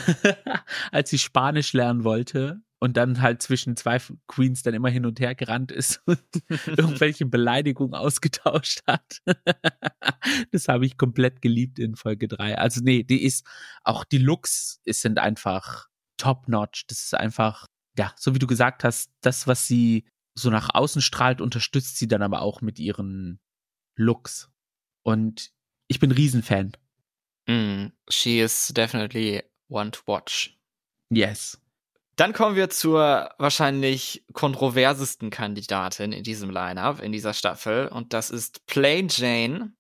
[SPEAKER 2] als sie Spanisch lernen wollte und dann halt zwischen zwei Queens dann immer hin und her gerannt ist und irgendwelche Beleidigungen ausgetauscht hat. das habe ich komplett geliebt in Folge 3. Also nee, die ist, auch die Looks sind einfach top-notch. Das ist einfach, ja, so wie du gesagt hast, das, was sie so nach außen strahlt, unterstützt sie dann aber auch mit ihren Looks. Und ich bin Riesenfan.
[SPEAKER 1] Mm, she is definitely one to watch.
[SPEAKER 2] Yes.
[SPEAKER 1] Dann kommen wir zur wahrscheinlich kontroversesten Kandidatin in diesem Lineup, in dieser Staffel. Und das ist Plain Jane,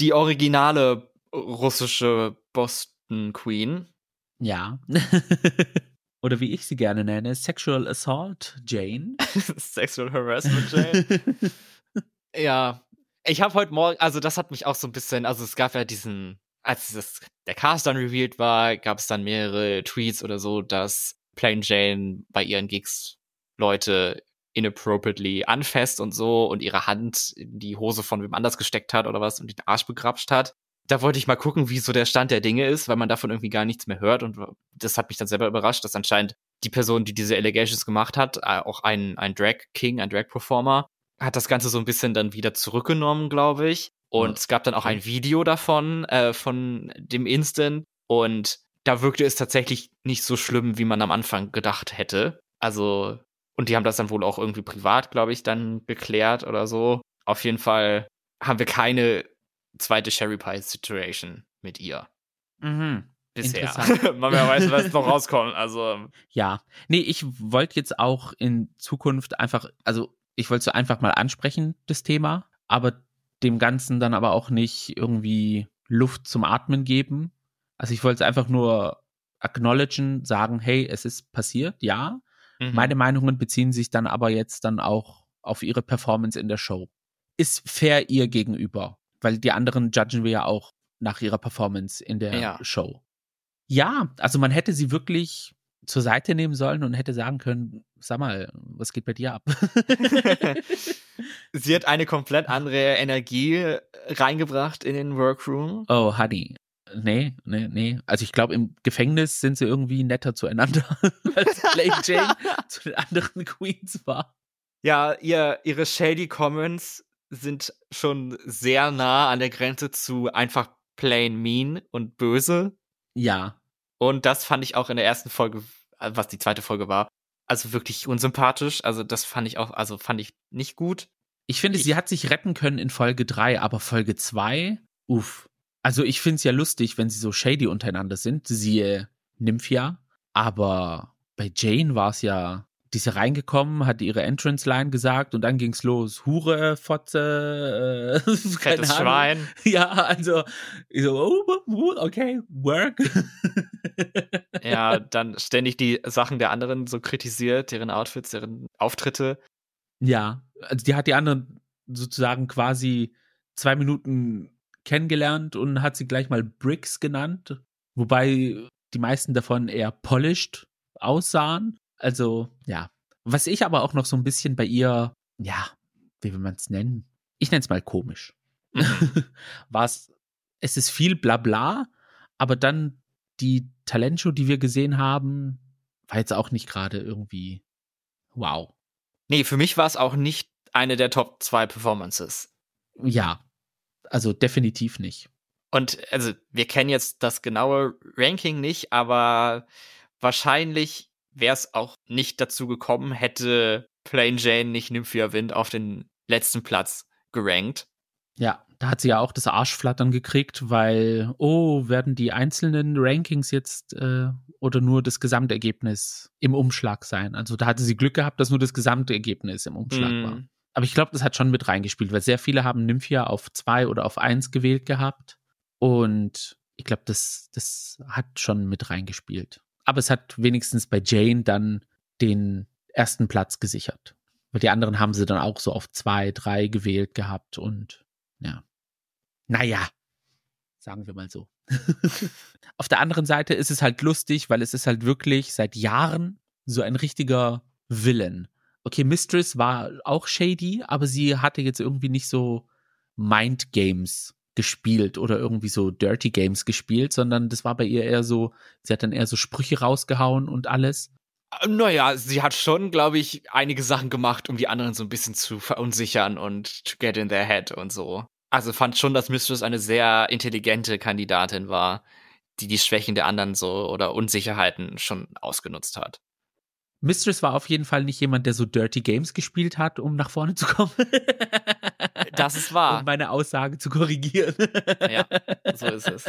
[SPEAKER 1] die originale russische Boston Queen.
[SPEAKER 2] Ja. Oder wie ich sie gerne nenne, Sexual Assault Jane.
[SPEAKER 1] Sexual Harassment Jane. ja. Ich habe heute Morgen, also das hat mich auch so ein bisschen, also es gab ja diesen, als das, der Cast dann revealed war, gab es dann mehrere Tweets oder so, dass Plain Jane bei ihren Gigs Leute inappropriately anfasst und so und ihre Hand in die Hose von wem anders gesteckt hat oder was und den Arsch begrapscht hat. Da wollte ich mal gucken, wie so der Stand der Dinge ist, weil man davon irgendwie gar nichts mehr hört und das hat mich dann selber überrascht, dass anscheinend die Person, die diese Allegations gemacht hat, äh, auch ein, ein Drag King, ein Drag Performer, hat das Ganze so ein bisschen dann wieder zurückgenommen, glaube ich. Und ja. es gab dann auch ein Video davon, äh, von dem Instant. Und da wirkte es tatsächlich nicht so schlimm, wie man am Anfang gedacht hätte. Also, und die haben das dann wohl auch irgendwie privat, glaube ich, dann geklärt oder so. Auf jeden Fall haben wir keine zweite Sherry Pie Situation mit ihr.
[SPEAKER 2] Mhm.
[SPEAKER 1] Bisher. Man weiß, was noch rauskommt. Also. Ähm.
[SPEAKER 2] Ja. Nee, ich wollte jetzt auch in Zukunft einfach, also ich wollte so einfach mal ansprechen, das Thema, aber dem Ganzen dann aber auch nicht irgendwie Luft zum Atmen geben, also ich wollte es einfach nur acknowledgen, sagen, hey, es ist passiert, ja. Mhm. Meine Meinungen beziehen sich dann aber jetzt dann auch auf ihre Performance in der Show. Ist fair ihr gegenüber, weil die anderen judgen wir ja auch nach ihrer Performance in der ja. Show. Ja, also man hätte sie wirklich zur Seite nehmen sollen und hätte sagen können, sag mal, was geht bei dir ab?
[SPEAKER 1] sie hat eine komplett andere Energie reingebracht in den Workroom.
[SPEAKER 2] Oh, Honey. Nee, nee, nee. Also ich glaube, im Gefängnis sind sie irgendwie netter zueinander, als Lady Jane zu den anderen Queens war.
[SPEAKER 1] Ja, ihr, ihre Shady Comments sind schon sehr nah an der Grenze zu einfach plain mean und böse.
[SPEAKER 2] Ja.
[SPEAKER 1] Und das fand ich auch in der ersten Folge, was die zweite Folge war, also wirklich unsympathisch. Also das fand ich auch, also fand ich nicht gut.
[SPEAKER 2] Ich finde, ich, sie hat sich retten können in Folge 3, aber Folge 2, uff. Also ich finde es ja lustig, wenn sie so shady untereinander sind, siehe Nymphia. Aber bei Jane war es ja, die ist ja reingekommen, hat ihre Entrance-Line gesagt und dann ging's los. Hure, Fotze,
[SPEAKER 1] äh, Fettes Schwein.
[SPEAKER 2] Ja, also, ich so, oh, okay, work.
[SPEAKER 1] ja, dann ständig die Sachen der anderen so kritisiert, deren Outfits, deren Auftritte.
[SPEAKER 2] Ja, also die hat die anderen sozusagen quasi zwei Minuten kennengelernt und hat sie gleich mal Bricks genannt, wobei die meisten davon eher polished aussahen. Also, ja. Was ich aber auch noch so ein bisschen bei ihr, ja, wie will man es nennen? Ich nenne es mal komisch. War es, es ist viel Blabla, aber dann die Talentshow, die wir gesehen haben, war jetzt auch nicht gerade irgendwie wow.
[SPEAKER 1] Nee, für mich war es auch nicht eine der Top 2 Performances.
[SPEAKER 2] Ja, also definitiv nicht.
[SPEAKER 1] Und also wir kennen jetzt das genaue Ranking nicht, aber wahrscheinlich wäre es auch nicht dazu gekommen, hätte Plain Jane nicht Nymphia Wind auf den letzten Platz gerankt.
[SPEAKER 2] Ja, da hat sie ja auch das Arschflattern gekriegt, weil, oh, werden die einzelnen Rankings jetzt äh, oder nur das Gesamtergebnis im Umschlag sein? Also da hatte sie Glück gehabt, dass nur das Gesamtergebnis im Umschlag mm. war. Aber ich glaube, das hat schon mit reingespielt, weil sehr viele haben Nymphia auf zwei oder auf eins gewählt gehabt. Und ich glaube, das, das hat schon mit reingespielt. Aber es hat wenigstens bei Jane dann den ersten Platz gesichert. Weil die anderen haben sie dann auch so auf zwei, drei gewählt gehabt und ja. Naja, sagen wir mal so. auf der anderen Seite ist es halt lustig, weil es ist halt wirklich seit Jahren so ein richtiger Villain okay, Mistress war auch shady, aber sie hatte jetzt irgendwie nicht so Mind Games gespielt oder irgendwie so Dirty Games gespielt, sondern das war bei ihr eher so, sie hat dann eher so Sprüche rausgehauen und alles.
[SPEAKER 1] Äh, naja, sie hat schon, glaube ich, einige Sachen gemacht, um die anderen so ein bisschen zu verunsichern und to get in their head und so. Also fand schon, dass Mistress eine sehr intelligente Kandidatin war, die die Schwächen der anderen so oder Unsicherheiten schon ausgenutzt hat.
[SPEAKER 2] Mistress war auf jeden Fall nicht jemand, der so Dirty Games gespielt hat, um nach vorne zu kommen.
[SPEAKER 1] das ist wahr.
[SPEAKER 2] Um meine Aussage zu korrigieren.
[SPEAKER 1] ja, so ist es.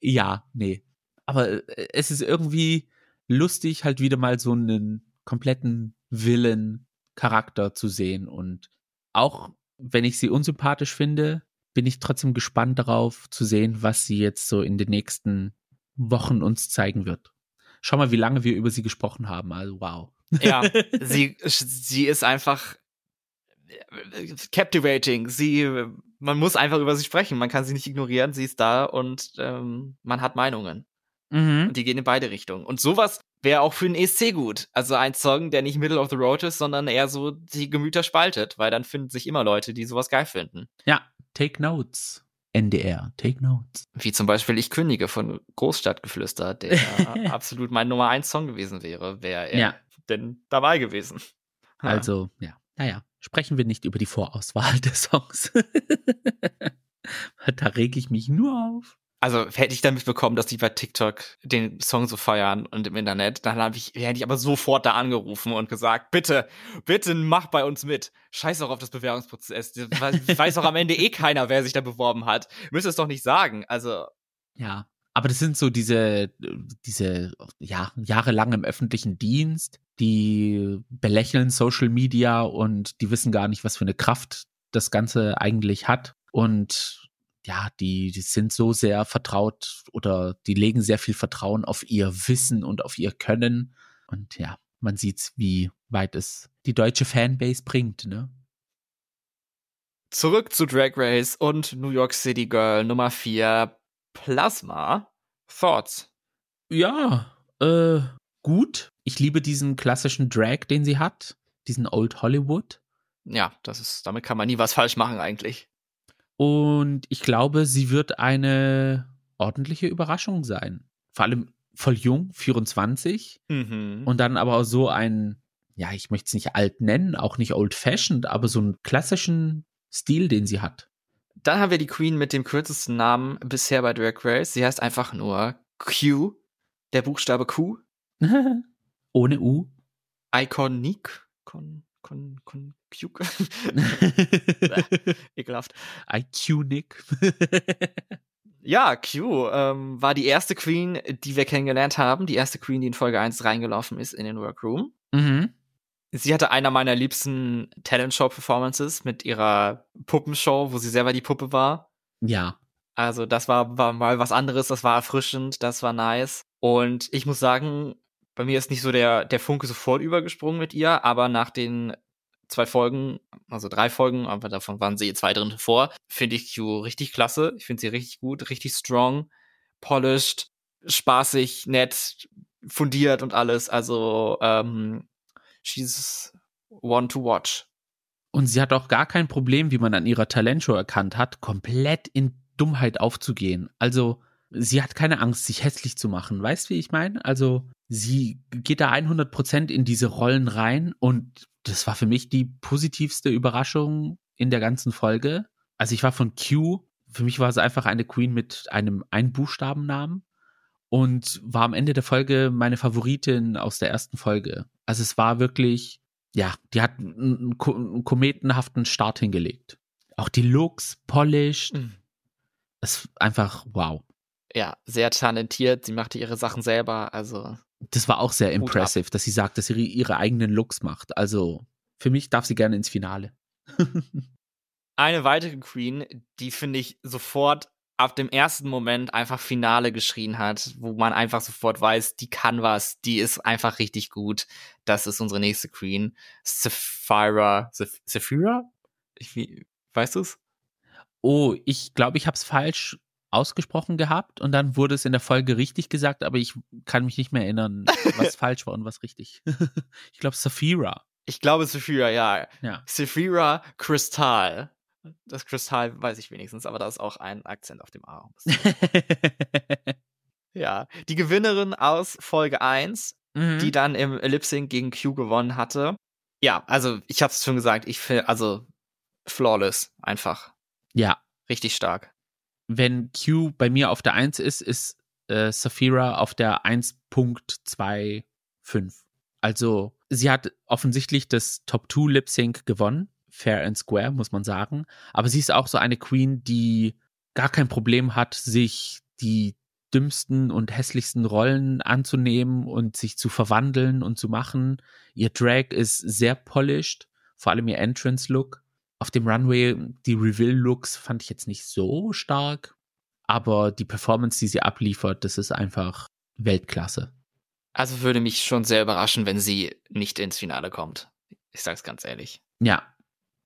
[SPEAKER 2] Ja, nee. Aber äh, es ist irgendwie lustig, halt wieder mal so einen kompletten Willen-Charakter zu sehen. Und auch wenn ich sie unsympathisch finde, bin ich trotzdem gespannt darauf zu sehen, was sie jetzt so in den nächsten Wochen uns zeigen wird schau mal, wie lange wir über sie gesprochen haben. Also wow.
[SPEAKER 1] Ja, sie, sie ist einfach äh, captivating. Sie, man muss einfach über sie sprechen. Man kann sie nicht ignorieren. Sie ist da und ähm, man hat Meinungen. Mhm. Und die gehen in beide Richtungen. Und sowas wäre auch für den ESC gut. Also ein Song, der nicht Middle of the Road ist, sondern eher so die Gemüter spaltet, weil dann finden sich immer Leute, die sowas geil finden.
[SPEAKER 2] Ja, take notes. NDR, take notes.
[SPEAKER 1] Wie zum Beispiel Ich kündige von Großstadtgeflüster, der absolut mein Nummer 1 Song gewesen wäre, wäre er ja. denn dabei gewesen.
[SPEAKER 2] Also, ja, naja, sprechen wir nicht über die Vorauswahl der Songs. da reg ich mich nur auf
[SPEAKER 1] also hätte ich dann mitbekommen, dass die bei TikTok den Song so feiern und im Internet, dann habe ich, hätte ich aber sofort da angerufen und gesagt, bitte, bitte mach bei uns mit. Scheiß auch auf das Bewerbungsprozess. Weiß auch am Ende eh keiner, wer sich da beworben hat. Müsste es doch nicht sagen. Also.
[SPEAKER 2] Ja. Aber das sind so diese, diese, ja, jahrelang im öffentlichen Dienst, die belächeln Social Media und die wissen gar nicht, was für eine Kraft das Ganze eigentlich hat. Und ja, die, die sind so sehr vertraut oder die legen sehr viel Vertrauen auf ihr Wissen und auf ihr Können. Und ja, man sieht, wie weit es die deutsche Fanbase bringt, ne?
[SPEAKER 1] Zurück zu Drag Race und New York City Girl Nummer 4, Plasma. Thoughts?
[SPEAKER 2] Ja, äh, gut. Ich liebe diesen klassischen Drag, den sie hat. Diesen Old Hollywood.
[SPEAKER 1] Ja, das ist, damit kann man nie was falsch machen eigentlich.
[SPEAKER 2] Und ich glaube, sie wird eine ordentliche Überraschung sein. Vor allem voll jung, 24. Mhm. Und dann aber auch so ein, ja, ich möchte es nicht alt nennen, auch nicht old-fashioned, aber so einen klassischen Stil, den sie hat.
[SPEAKER 1] Dann haben wir die Queen mit dem kürzesten Namen bisher bei Drag Race. Sie heißt einfach nur Q, der Buchstabe Q.
[SPEAKER 2] Ohne U.
[SPEAKER 1] Iconic. Con, con, con, Puke. Ekelhaft.
[SPEAKER 2] IQ-Nick.
[SPEAKER 1] ja, Q ähm, war die erste Queen, die wir kennengelernt haben. Die erste Queen, die in Folge 1 reingelaufen ist in den Workroom. Mhm. Sie hatte einer meiner liebsten Talent-Show-Performances mit ihrer Puppenshow, wo sie selber die Puppe war.
[SPEAKER 2] Ja.
[SPEAKER 1] Also, das war, war mal was anderes, das war erfrischend, das war nice. Und ich muss sagen, bei mir ist nicht so der, der Funke sofort übergesprungen mit ihr, aber nach den zwei Folgen, also drei Folgen, aber davon waren sie zwei drin vor, finde ich Q richtig klasse. Ich finde sie richtig gut, richtig strong, polished, spaßig, nett, fundiert und alles. Also, ähm, she's one to watch.
[SPEAKER 2] Und sie hat auch gar kein Problem, wie man an ihrer Talentshow erkannt hat, komplett in Dummheit aufzugehen. Also, sie hat keine Angst, sich hässlich zu machen. Weißt du, wie ich meine? Also, sie geht da 100% in diese Rollen rein und das war für mich die positivste Überraschung in der ganzen Folge. Also ich war von Q, für mich war es einfach eine Queen mit einem Einbuchstabennamen und war am Ende der Folge meine Favoritin aus der ersten Folge. Also es war wirklich, ja, die hat einen, kometenhaften Start hingelegt. Auch die Looks, polished. Mhm. Das ist einfach wow.
[SPEAKER 1] Ja, sehr talentiert. Sie machte ihre Sachen selber. Also
[SPEAKER 2] das war auch sehr impressive, dass sie sagt, dass sie ihre eigenen Looks macht. Also für mich darf sie gerne ins Finale.
[SPEAKER 1] Eine weitere Queen, die finde ich sofort ab dem ersten Moment einfach Finale geschrien hat, wo man einfach sofort weiß, die kann was, die ist einfach richtig gut. Das ist unsere nächste Queen. Sapphira. Sapphira? Ich, weißt du's?
[SPEAKER 2] Oh, ich glaube, ich habe es falsch ausgesprochen gehabt und dann wurde es in der Folge richtig gesagt, aber ich kann mich nicht mehr erinnern, was falsch war und was richtig. ich glaube, Saphira.
[SPEAKER 1] Ich glaube, Saphira, ja.
[SPEAKER 2] Ja.
[SPEAKER 1] Saphira Kristall. Das Kristall weiß ich wenigstens, aber da ist auch ein Akzent auf dem A. ja, die Gewinnerin aus Folge 1, mhm. die dann im Lip Sync gegen Q gewonnen hatte. Ja, also ich hab's schon gesagt, ich finde, also flawless einfach.
[SPEAKER 2] Ja.
[SPEAKER 1] Richtig stark.
[SPEAKER 2] Wenn Q bei mir auf der 1 ist, ist äh, Saphira auf der 1.25. Also sie hat offensichtlich das Top 2 Lip Sync gewonnen fair and square, muss man sagen. Aber sie ist auch so eine Queen, die gar kein Problem hat, sich die dümmsten und hässlichsten Rollen anzunehmen und sich zu verwandeln und zu machen. Ihr Drag ist sehr polished, vor allem ihr Entrance-Look. Auf dem Runway, die Reveal-Looks fand ich jetzt nicht so stark, aber die Performance, die sie abliefert, das ist einfach Weltklasse.
[SPEAKER 1] Also würde mich schon sehr überraschen, wenn sie nicht ins Finale kommt. Ich sag's ganz ehrlich.
[SPEAKER 2] Ja,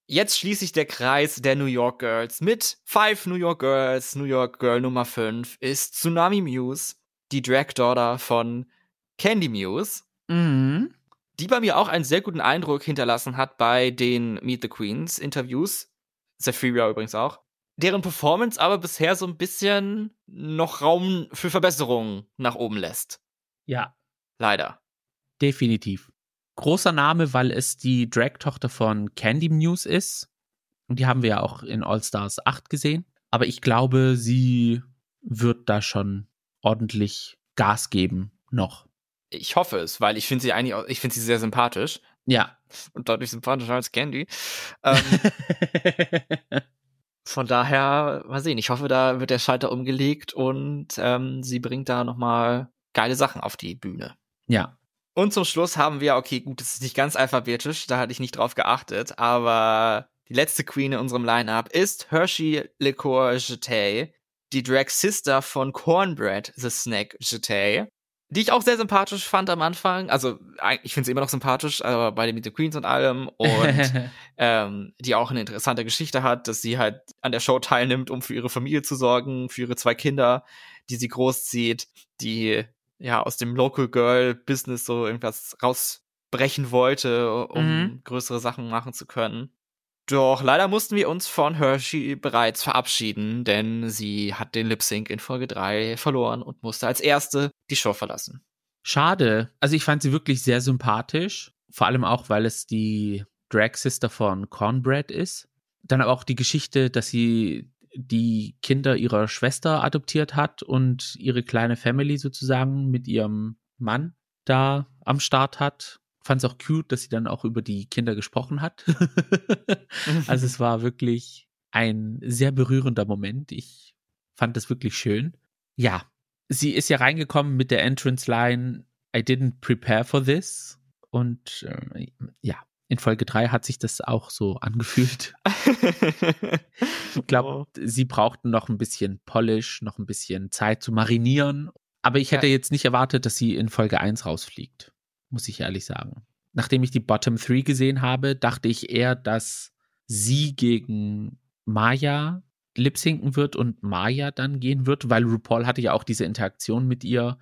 [SPEAKER 1] Jetzt schließt sich der Kreis der New York Girls mit Five New York Girls. New York Girl Nummer 5 ist Tsunami Muse, die Drag Daughter von Candy Muse.
[SPEAKER 2] Mhm.
[SPEAKER 1] Die bei mir auch einen sehr guten Eindruck hinterlassen hat bei den Meet the Queens Interviews. Zephyria übrigens auch. Deren Performance aber bisher so ein bisschen noch Raum für Verbesserungen nach oben lässt.
[SPEAKER 2] Ja.
[SPEAKER 1] Leider.
[SPEAKER 2] Definitiv großer Name, weil es die Drag-Tochter von Candy Muse ist. Und die haben wir ja auch in All Stars 8 gesehen. Aber ich glaube, sie wird da schon ordentlich Gas geben noch.
[SPEAKER 1] Ich hoffe es, weil ich finde sie eigentlich, ich finde sie sehr sympathisch.
[SPEAKER 2] Ja.
[SPEAKER 1] Und deutlich sympathischer als Candy. Ähm, von daher, mal sehen. Ich hoffe, da wird der Schalter umgelegt und ähm, sie bringt da nochmal geile Sachen auf die Bühne.
[SPEAKER 2] Ja,
[SPEAKER 1] und zum Schluss haben wir, okay, gut, das ist nicht ganz alphabetisch, da hatte ich nicht drauf geachtet, aber die letzte Queen in unserem Lineup ist Hershey Liqueur Jetay, die Drag Sister von Cornbread the Snack Jetay, die ich auch sehr sympathisch fand am Anfang. Also, ich finde sie immer noch sympathisch, aber bei den Meet the Queens und allem. Und ähm, die auch eine interessante Geschichte hat, dass sie halt an der Show teilnimmt, um für ihre Familie zu sorgen, für ihre zwei Kinder, die sie großzieht, die ja aus dem Local Girl Business so irgendwas rausbrechen wollte, um mhm. größere Sachen machen zu können. Doch leider mussten wir uns von Hershey bereits verabschieden, denn sie hat den Lip Sync in Folge 3 verloren und musste als erste die Show verlassen.
[SPEAKER 2] Schade. Also ich fand sie wirklich sehr sympathisch, vor allem auch, weil es die Drag Sister von Cornbread ist. Dann aber auch die Geschichte, dass sie die Kinder ihrer Schwester adoptiert hat und ihre kleine Family sozusagen mit ihrem Mann da am Start hat. Fand es auch cute, dass sie dann auch über die Kinder gesprochen hat. also es war wirklich ein sehr berührender Moment. Ich fand das wirklich schön. Ja, sie ist ja reingekommen mit der Entrance Line I didn't prepare for this und äh, ja, in Folge 3 hat sich das auch so angefühlt. ich glaube, oh. sie brauchten noch ein bisschen Polish, noch ein bisschen Zeit zu marinieren. Aber ich hätte ja. jetzt nicht erwartet, dass sie in Folge 1 rausfliegt. Muss ich ehrlich sagen. Nachdem ich die Bottom 3 gesehen habe, dachte ich eher, dass sie gegen Maya lipsinken wird und Maya dann gehen wird, weil RuPaul hatte ja auch diese Interaktion mit ihr,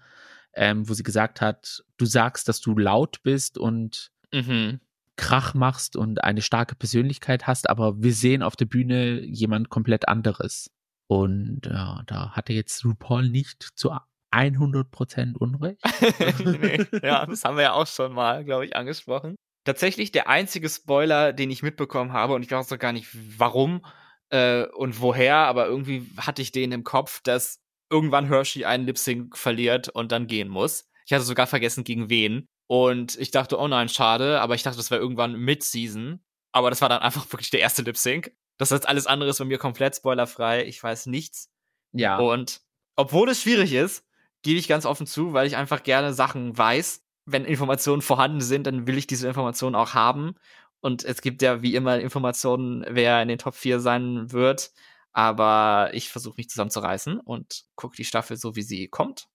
[SPEAKER 2] ähm, wo sie gesagt hat, du sagst, dass du laut bist und mhm. Krach machst und eine starke Persönlichkeit hast, aber wir sehen auf der Bühne jemand komplett anderes. Und ja, da hatte jetzt RuPaul nicht zu 100% Unrecht.
[SPEAKER 1] nee, ja, das haben wir ja auch schon mal, glaube ich, angesprochen. Tatsächlich der einzige Spoiler, den ich mitbekommen habe, und ich weiß auch gar nicht warum äh, und woher, aber irgendwie hatte ich den im Kopf, dass irgendwann Hershey einen Lip-Sync verliert und dann gehen muss. Ich hatte sogar vergessen, gegen wen. Und ich dachte, oh nein, schade, aber ich dachte, das wäre irgendwann Mid-Season. Aber das war dann einfach wirklich der erste Lip-Sync. Das heißt, alles andere ist bei mir komplett spoilerfrei. Ich weiß nichts.
[SPEAKER 2] Ja.
[SPEAKER 1] Und obwohl es schwierig ist, gebe ich ganz offen zu, weil ich einfach gerne Sachen weiß. Wenn Informationen vorhanden sind, dann will ich diese Informationen auch haben. Und es gibt ja wie immer Informationen, wer in den Top 4 sein wird. Aber ich versuche mich zusammenzureißen und gucke die Staffel so, wie sie kommt.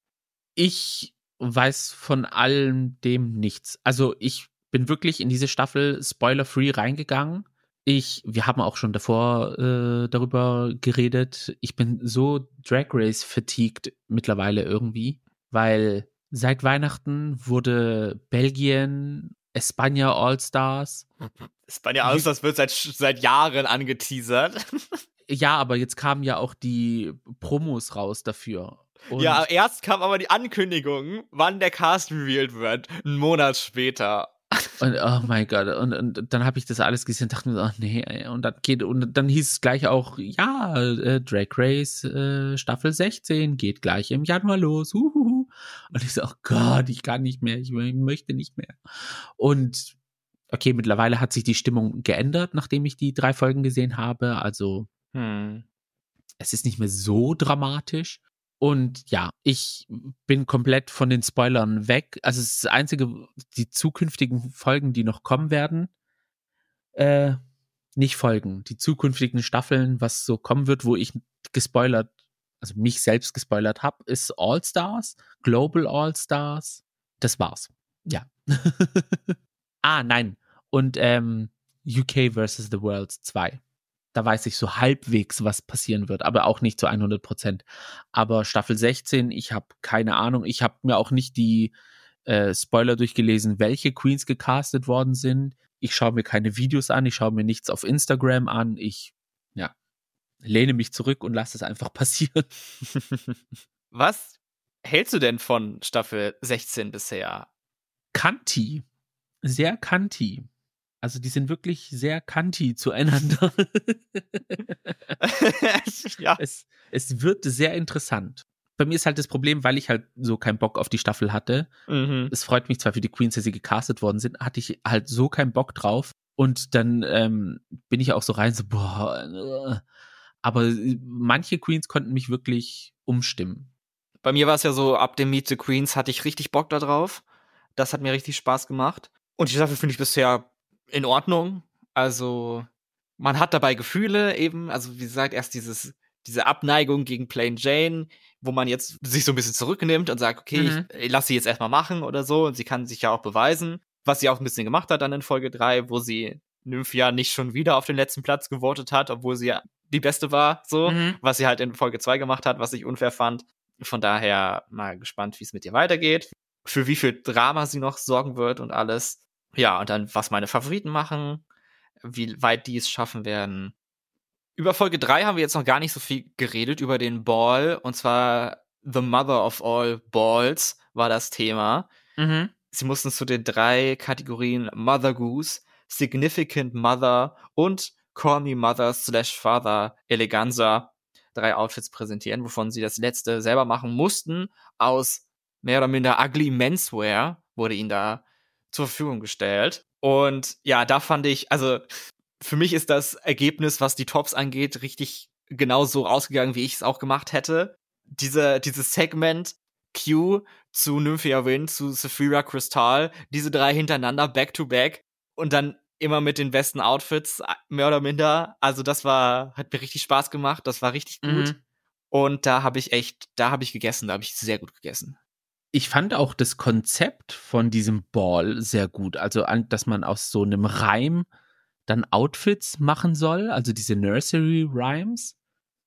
[SPEAKER 2] Ich weiß von allem dem nichts. Also ich bin wirklich in diese Staffel spoiler-free reingegangen. Ich, wir haben auch schon davor äh, darüber geredet. Ich bin so Drag Race fatigued mittlerweile irgendwie, weil seit Weihnachten wurde Belgien, Espanja All-Stars.
[SPEAKER 1] Espanja All-Stars wird seit, seit Jahren angeteasert.
[SPEAKER 2] Ja, aber jetzt kamen ja auch die Promos raus dafür.
[SPEAKER 1] Und ja, erst kam aber die Ankündigung, wann der Cast revealed wird, einen Monat später.
[SPEAKER 2] Und oh mein Gott, und, und dann habe ich das alles gesehen und dachte mir, oh nee, und dann geht, und dann hieß es gleich auch, ja, äh, Drag Race äh, Staffel 16 geht gleich im Januar los. Uhuhu. Und ich so, oh Gott, ich kann nicht mehr, ich, ich möchte nicht mehr. Und okay, mittlerweile hat sich die Stimmung geändert, nachdem ich die drei Folgen gesehen habe. Also hm. es ist nicht mehr so dramatisch. Und ja, ich bin komplett von den Spoilern weg. Also es ist das einzige, die zukünftigen Folgen, die noch kommen werden, äh, nicht Folgen. Die zukünftigen Staffeln, was so kommen wird, wo ich gespoilert, also mich selbst gespoilert habe, ist All Stars, Global All Stars. Das war's. Ja. ah, nein. Und ähm, UK vs. The World 2 da weiß ich so halbwegs, was passieren wird, aber auch nicht zu 100 Prozent. Aber Staffel 16, ich habe keine Ahnung. Ich habe mir auch nicht die äh, Spoiler durchgelesen, welche Queens gecastet worden sind. Ich schaue mir keine Videos an, ich schaue mir nichts auf Instagram an. Ich, ja, lehne mich zurück und lasse es einfach passieren.
[SPEAKER 1] was hältst du denn von Staffel 16 bisher?
[SPEAKER 2] Kanti. Sehr kanti. Also die sind wirklich sehr kanti zueinander. ja. es, es wird sehr interessant. Bei mir ist halt das Problem, weil ich halt so keinen Bock auf die Staffel hatte. Mhm. Es freut mich zwar für die Queens, dass sie gecastet worden sind, hatte ich halt so keinen Bock drauf. Und dann ähm, bin ich auch so rein, so, boah. Äh. Aber manche Queens konnten mich wirklich umstimmen.
[SPEAKER 1] Bei mir war es ja so, ab dem Meet the Queens hatte ich richtig Bock darauf. Das hat mir richtig Spaß gemacht. Und die Staffel finde ich bisher in Ordnung. Also man hat dabei Gefühle eben, also wie gesagt, erst dieses diese Abneigung gegen Plain Jane, wo man jetzt sich so ein bisschen zurücknimmt und sagt, okay, mhm. ich, ich lasse sie jetzt erstmal machen oder so und sie kann sich ja auch beweisen, was sie auch ein bisschen gemacht hat dann in Folge 3, wo sie Nymphia nicht schon wieder auf den letzten Platz gewotet hat, obwohl sie ja die beste war, so, mhm. was sie halt in Folge 2 gemacht hat, was ich unfair fand. Von daher mal gespannt, wie es mit ihr weitergeht, für wie viel Drama sie noch sorgen wird und alles. Ja, und dann, was meine Favoriten machen, wie weit die es schaffen werden. Über Folge 3 haben wir jetzt noch gar nicht so viel geredet, über den Ball. Und zwar The Mother of All Balls war das Thema. Mhm. Sie mussten zu den drei Kategorien Mother Goose, Significant Mother und Call Me Mother slash Father Eleganza drei Outfits präsentieren, wovon sie das letzte selber machen mussten. Aus mehr oder minder ugly Menswear wurde ihnen da zur Verfügung gestellt. Und ja, da fand ich, also für mich ist das Ergebnis, was die Tops angeht, richtig genau so rausgegangen, wie ich es auch gemacht hätte. Diese, dieses Segment Q zu Nymphia Wind, zu Saphira Crystal, diese drei hintereinander, back to back und dann immer mit den besten Outfits, mehr oder minder. Also das war, hat mir richtig Spaß gemacht, das war richtig gut. Mhm. Und da habe ich echt, da habe ich gegessen, da habe ich sehr gut gegessen
[SPEAKER 2] ich fand auch das Konzept von diesem Ball sehr gut. Also, dass man aus so einem Reim dann Outfits machen soll, also diese Nursery Rhymes.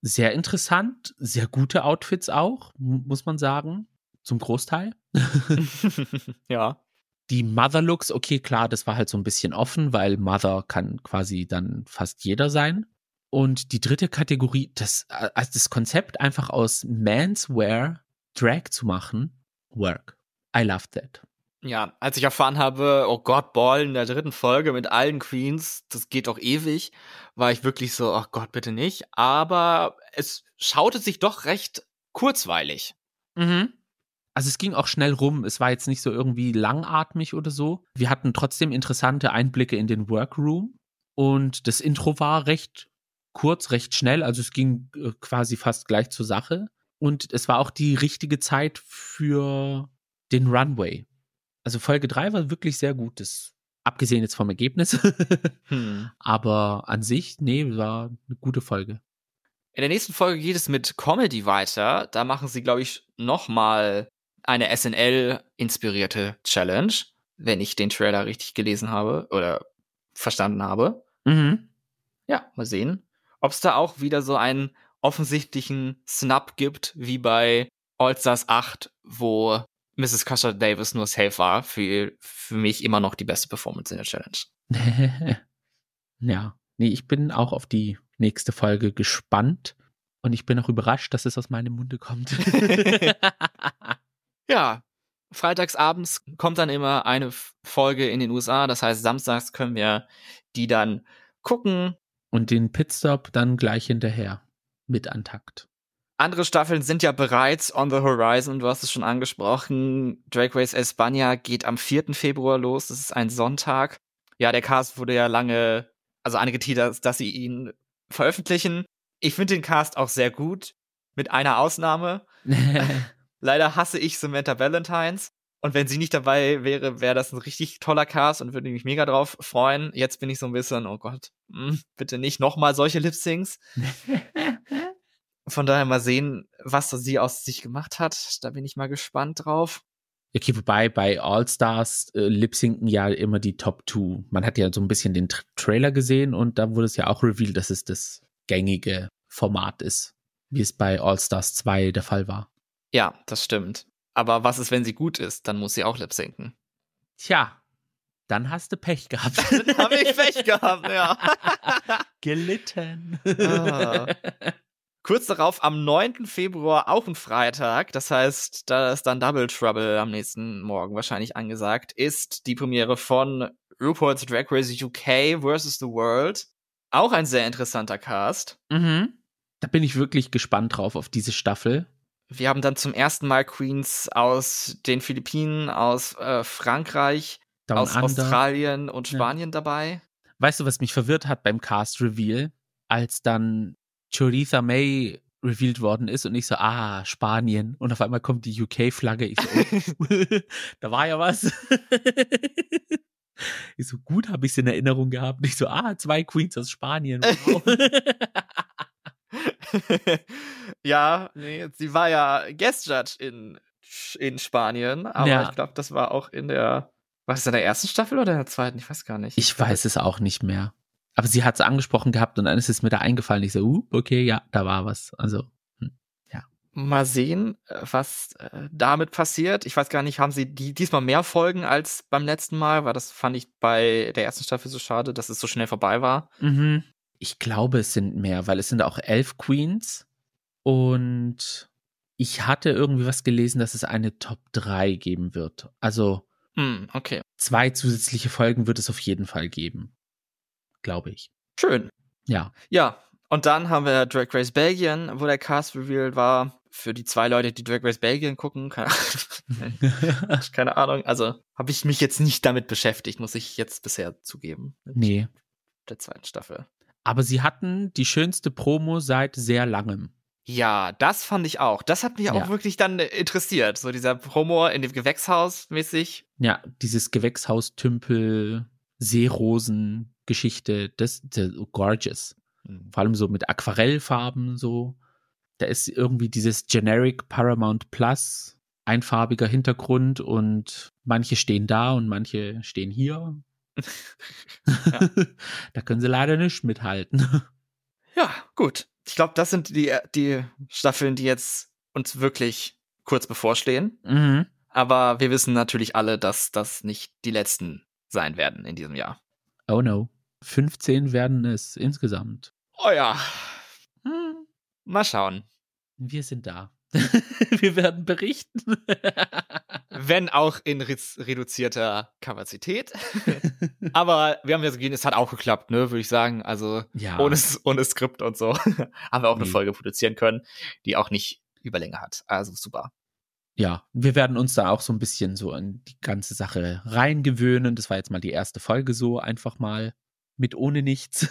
[SPEAKER 2] Sehr interessant, sehr gute Outfits auch, muss man sagen, zum Großteil.
[SPEAKER 1] ja.
[SPEAKER 2] Die Mother Looks, okay, klar, das war halt so ein bisschen offen, weil Mother kann quasi dann fast jeder sein. Und die dritte Kategorie, das, also das Konzept einfach aus Manswear Drag zu machen, work. I love that.
[SPEAKER 1] Ja, als ich erfahren habe, oh Gott, Ball in der dritten Folge mit allen Queens, das geht doch ewig, war ich wirklich so, oh Gott, bitte nicht. Aber es schaute sich doch recht kurzweilig.
[SPEAKER 2] Mhm. Also es ging auch schnell rum. Es war jetzt nicht so irgendwie langatmig oder so. Wir hatten trotzdem interessante Einblicke in den Workroom. Und das Intro war recht kurz, recht schnell. Also es ging äh, quasi fast gleich zur Sache. Und es war auch die richtige Zeit für den Runway. Also Folge 3 war wirklich sehr gut. Das Abgesehen jetzt vom Ergebnis. hm. Aber an sich, nee, war eine gute Folge.
[SPEAKER 1] In der nächsten Folge geht es mit Comedy weiter. Da machen sie, glaube ich, nochmal eine SNL-inspirierte Challenge, wenn ich den Trailer richtig gelesen habe oder verstanden habe. Mhm. Ja, mal sehen, ob es da auch wieder so einen offensichtlichen Snap gibt, wie bei All Stars 8, wo Mrs. Custer Davis nur safe war. Für, für mich immer noch die beste Performance in der Challenge.
[SPEAKER 2] ja, nee, ich bin auch auf die nächste Folge gespannt und ich bin auch überrascht, dass es aus meinem Munde kommt.
[SPEAKER 1] ja, freitagsabends kommt dann immer eine Folge in den USA. Das heißt, samstags können wir die dann gucken.
[SPEAKER 2] Und den Pitstop dann gleich hinterher mit Antakt.
[SPEAKER 1] Andere Staffeln sind ja bereits on the horizon. Du hast es schon angesprochen. Drag Race España geht am 4. Februar los. Das ist ein Sonntag. Ja, der Cast wurde ja lange, also angeteasert, dass sie ihn veröffentlichen. Ich finde den Cast auch sehr gut, mit einer Ausnahme. Leider hasse ich Samantha Valentines. Und wenn sie nicht dabei wäre, wäre das ein richtig toller Cast und würde mich mega drauf freuen. Jetzt bin ich so ein bisschen, oh Gott, hm, bitte nicht nochmal solche Lip-Syncs. Von daher mal sehen, was sie aus sich gemacht hat. Da bin ich mal gespannt drauf.
[SPEAKER 2] Okay, wobei bei All-Stars äh, lip-sinken ja immer die Top 2. Man hat ja so ein bisschen den Tra Trailer gesehen und da wurde es ja auch revealed, dass es das gängige Format ist, wie es bei All-Stars 2 der Fall war.
[SPEAKER 1] Ja, das stimmt. Aber was ist, wenn sie gut ist? Dann muss sie auch lip-sinken.
[SPEAKER 2] Tja, dann hast du Pech gehabt.
[SPEAKER 1] Dann habe ich Pech gehabt, ja.
[SPEAKER 2] Gelitten.
[SPEAKER 1] Ah. Kurz darauf, am 9. Februar, auch ein Freitag, das heißt, da ist dann Double Trouble am nächsten Morgen wahrscheinlich angesagt, ist die Premiere von RuPaul's Drag Race UK vs. The World. Auch ein sehr interessanter Cast.
[SPEAKER 2] Mhm. Da bin ich wirklich gespannt drauf auf diese Staffel.
[SPEAKER 1] Wir haben dann zum ersten Mal Queens aus den Philippinen, aus äh, Frankreich, Down aus Under. Australien und Spanien ja. dabei.
[SPEAKER 2] Weißt du, was mich verwirrt hat beim Cast Reveal? Als dann Choritha May revealed worden ist und ich so, ah, Spanien. Und auf einmal kommt die UK-Flagge. Ich so, oh, da war ja was. ich so, gut habe ich es in Erinnerung gehabt. Und ich so, ah, zwei Queens aus Spanien. Wow.
[SPEAKER 1] ja, nee, sie war ja Guest Judge in, in Spanien, aber ja. ich glaube, das war auch in der, war es in der ersten Staffel oder in der zweiten? Ich weiß gar nicht.
[SPEAKER 2] Ich weiß es auch nicht mehr. Aber sie hat es angesprochen gehabt und dann ist es mir da eingefallen. Ich so, uh, okay, ja, da war was. Also, hm, ja.
[SPEAKER 1] Mal sehen, äh, was äh, damit passiert. Ich weiß gar nicht, haben sie die, diesmal mehr Folgen als beim letzten Mal? Weil das fand ich bei der ersten Staffel so schade, dass es so schnell vorbei war.
[SPEAKER 2] Mhm. Ich glaube, es sind mehr, weil es sind auch elf Queens. Und ich hatte irgendwie was gelesen, dass es eine Top 3 geben wird. Also,
[SPEAKER 1] hm, okay.
[SPEAKER 2] zwei zusätzliche Folgen wird es auf jeden Fall geben glaube ich.
[SPEAKER 1] Schön.
[SPEAKER 2] Ja.
[SPEAKER 1] Ja. Und dann haben wir Drag Race Belgien, wo der Cast revealed war. Für die zwei Leute, die Drag Race Belgien gucken, keine, keine Ahnung. Also habe ich mich jetzt nicht damit beschäftigt, muss ich jetzt bisher zugeben.
[SPEAKER 2] Nee.
[SPEAKER 1] Der zweiten Staffel.
[SPEAKER 2] Aber sie hatten die schönste Promo seit sehr langem.
[SPEAKER 1] Ja, das fand ich auch. Das hat mich ja. auch wirklich dann interessiert. So dieser Promo in dem Gewächshaus mäßig.
[SPEAKER 2] Ja, dieses Gewächshaustümpel, Seerosen, Geschichte, das, das gorgeous. Mhm. Vor allem so mit Aquarellfarben so. Da ist irgendwie dieses Generic Paramount Plus, einfarbiger Hintergrund und manche stehen da und manche stehen hier. da können sie leider nicht mithalten.
[SPEAKER 1] Ja, gut. Ich glaube, das sind die, die Staffeln, die jetzt uns wirklich kurz bevorstehen.
[SPEAKER 2] Mhm.
[SPEAKER 1] Aber wir wissen natürlich alle, dass das nicht die letzten sein werden in diesem Jahr.
[SPEAKER 2] Oh no. 15 werden es insgesamt.
[SPEAKER 1] Oh ja. Hm. Mal schauen.
[SPEAKER 2] Wir sind da. Wir werden berichten.
[SPEAKER 1] Wenn auch in reduzierter Kapazität. Aber wir haben ja so gesehen, es hat auch geklappt, ne, würde ich sagen. Also ja. ohne, ohne Skript und so haben wir auch eine Folge produzieren können, die auch nicht Überlänge hat. Also super.
[SPEAKER 2] Ja, wir werden uns da auch so ein bisschen so in die ganze Sache reingewöhnen. Das war jetzt mal die erste Folge so, einfach mal mit ohne nichts.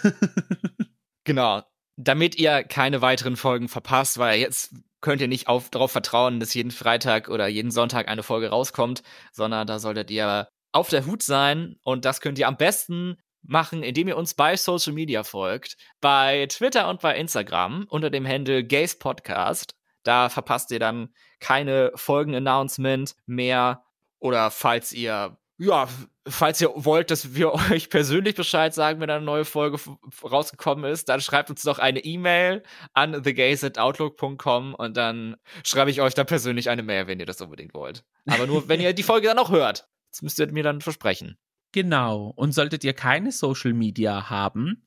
[SPEAKER 1] genau. Damit ihr keine weiteren Folgen verpasst, weil jetzt könnt ihr nicht auf, darauf vertrauen, dass jeden Freitag oder jeden Sonntag eine Folge rauskommt, sondern da solltet ihr auf der Hut sein und das könnt ihr am besten machen, indem ihr uns bei Social Media folgt, bei Twitter und bei Instagram unter dem Handle Gays Podcast. Da verpasst ihr dann keine Folgen-Announcement mehr oder falls ihr ja, falls ihr wollt, dass wir euch persönlich Bescheid sagen, wenn eine neue Folge rausgekommen ist, dann schreibt uns doch eine E-Mail an thegays@outlook.com und dann schreibe ich euch dann persönlich eine Mail, wenn ihr das unbedingt wollt. Aber nur, wenn ihr die Folge dann auch hört. Das müsst ihr mir dann versprechen.
[SPEAKER 2] Genau. Und solltet ihr keine Social Media haben,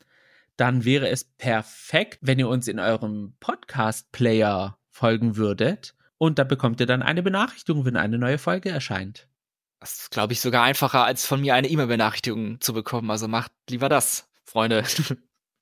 [SPEAKER 2] dann wäre es perfekt, wenn ihr uns in eurem Podcast-Player folgen würdet. Und da bekommt ihr dann eine Benachrichtigung, wenn eine neue Folge erscheint.
[SPEAKER 1] Das ist, glaube ich, sogar einfacher, als von mir eine E-Mail-Benachrichtigung zu bekommen. Also macht lieber das, Freunde.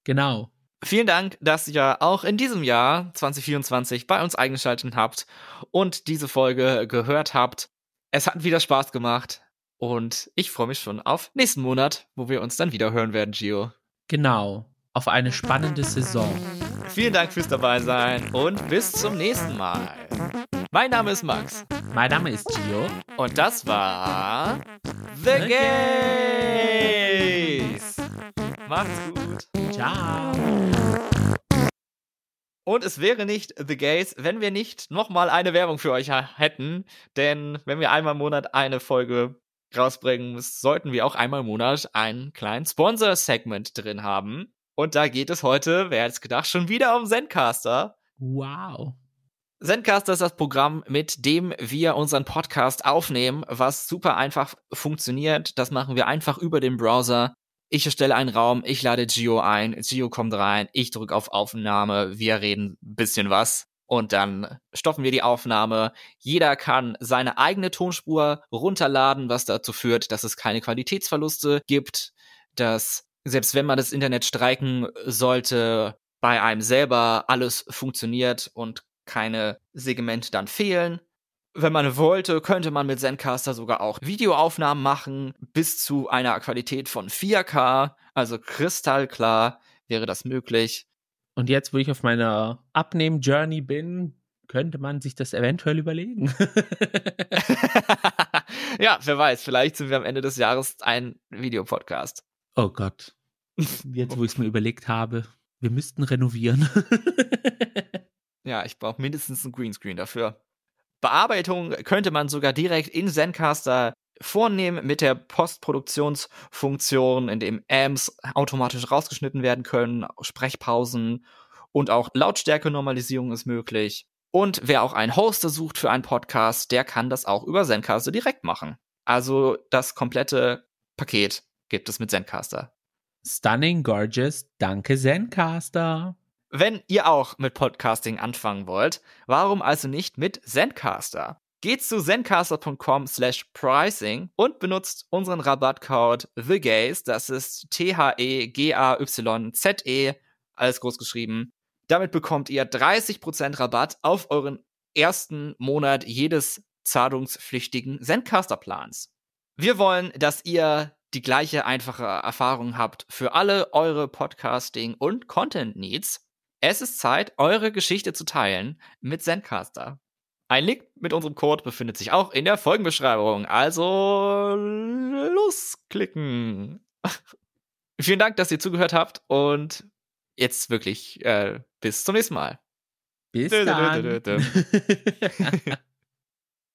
[SPEAKER 2] Genau.
[SPEAKER 1] Vielen Dank, dass ihr auch in diesem Jahr 2024 bei uns eingeschaltet habt und diese Folge gehört habt. Es hat wieder Spaß gemacht und ich freue mich schon auf nächsten Monat, wo wir uns dann wieder hören werden, Gio.
[SPEAKER 2] Genau. Auf eine spannende Saison.
[SPEAKER 1] Vielen Dank fürs dabei sein und bis zum nächsten Mal. Mein Name ist Max.
[SPEAKER 2] Mein Name ist Gio.
[SPEAKER 1] Und das war The, The Gays. Macht's gut.
[SPEAKER 2] Ciao.
[SPEAKER 1] Und es wäre nicht The Gays, wenn wir nicht nochmal eine Werbung für euch hätten. Denn wenn wir einmal im Monat eine Folge rausbringen, sollten wir auch einmal im Monat einen kleinen Sponsor-Segment drin haben. Und da geht es heute, wer hätte es gedacht, schon wieder um Zencaster.
[SPEAKER 2] Wow.
[SPEAKER 1] Zencaster ist das Programm, mit dem wir unseren Podcast aufnehmen, was super einfach funktioniert. Das machen wir einfach über den Browser. Ich erstelle einen Raum, ich lade Gio ein, Gio kommt rein, ich drücke auf Aufnahme, wir reden ein bisschen was und dann stoppen wir die Aufnahme. Jeder kann seine eigene Tonspur runterladen, was dazu führt, dass es keine Qualitätsverluste gibt, dass selbst wenn man das Internet streiken sollte, bei einem selber alles funktioniert und keine Segmente dann fehlen. Wenn man wollte, könnte man mit Zencaster sogar auch Videoaufnahmen machen, bis zu einer Qualität von 4K, also kristallklar wäre das möglich.
[SPEAKER 2] Und jetzt, wo ich auf meiner Abnehm-Journey bin, könnte man sich das eventuell überlegen.
[SPEAKER 1] ja, wer weiß, vielleicht sind wir am Ende des Jahres ein Videopodcast.
[SPEAKER 2] Oh Gott. Jetzt, wo ich es mir überlegt habe, wir müssten renovieren.
[SPEAKER 1] Ja, ich brauche mindestens einen Greenscreen dafür. Bearbeitung könnte man sogar direkt in Zencaster vornehmen mit der Postproduktionsfunktion, in dem Amps automatisch rausgeschnitten werden können, Sprechpausen und auch Lautstärke-Normalisierung ist möglich. Und wer auch einen Hoster sucht für einen Podcast, der kann das auch über Zencaster direkt machen. Also das komplette Paket gibt es mit Zencaster.
[SPEAKER 2] Stunning Gorgeous, danke Zencaster.
[SPEAKER 1] Wenn ihr auch mit Podcasting anfangen wollt, warum also nicht mit Zencaster? Geht zu zencaster.com slash pricing und benutzt unseren Rabattcode TheGays, das ist T-H-E-G-A-Y-Z-E, alles groß geschrieben. Damit bekommt ihr 30% Rabatt auf euren ersten Monat jedes zahlungspflichtigen Zencaster-Plans. Wir wollen, dass ihr die gleiche einfache Erfahrung habt für alle eure Podcasting- und Content-Needs. Es ist Zeit, eure Geschichte zu teilen mit Zencaster. Ein Link mit unserem Code befindet sich auch in der Folgenbeschreibung. Also losklicken. Vielen Dank, dass ihr zugehört habt und jetzt wirklich äh, bis zum nächsten Mal.
[SPEAKER 2] Bis dann.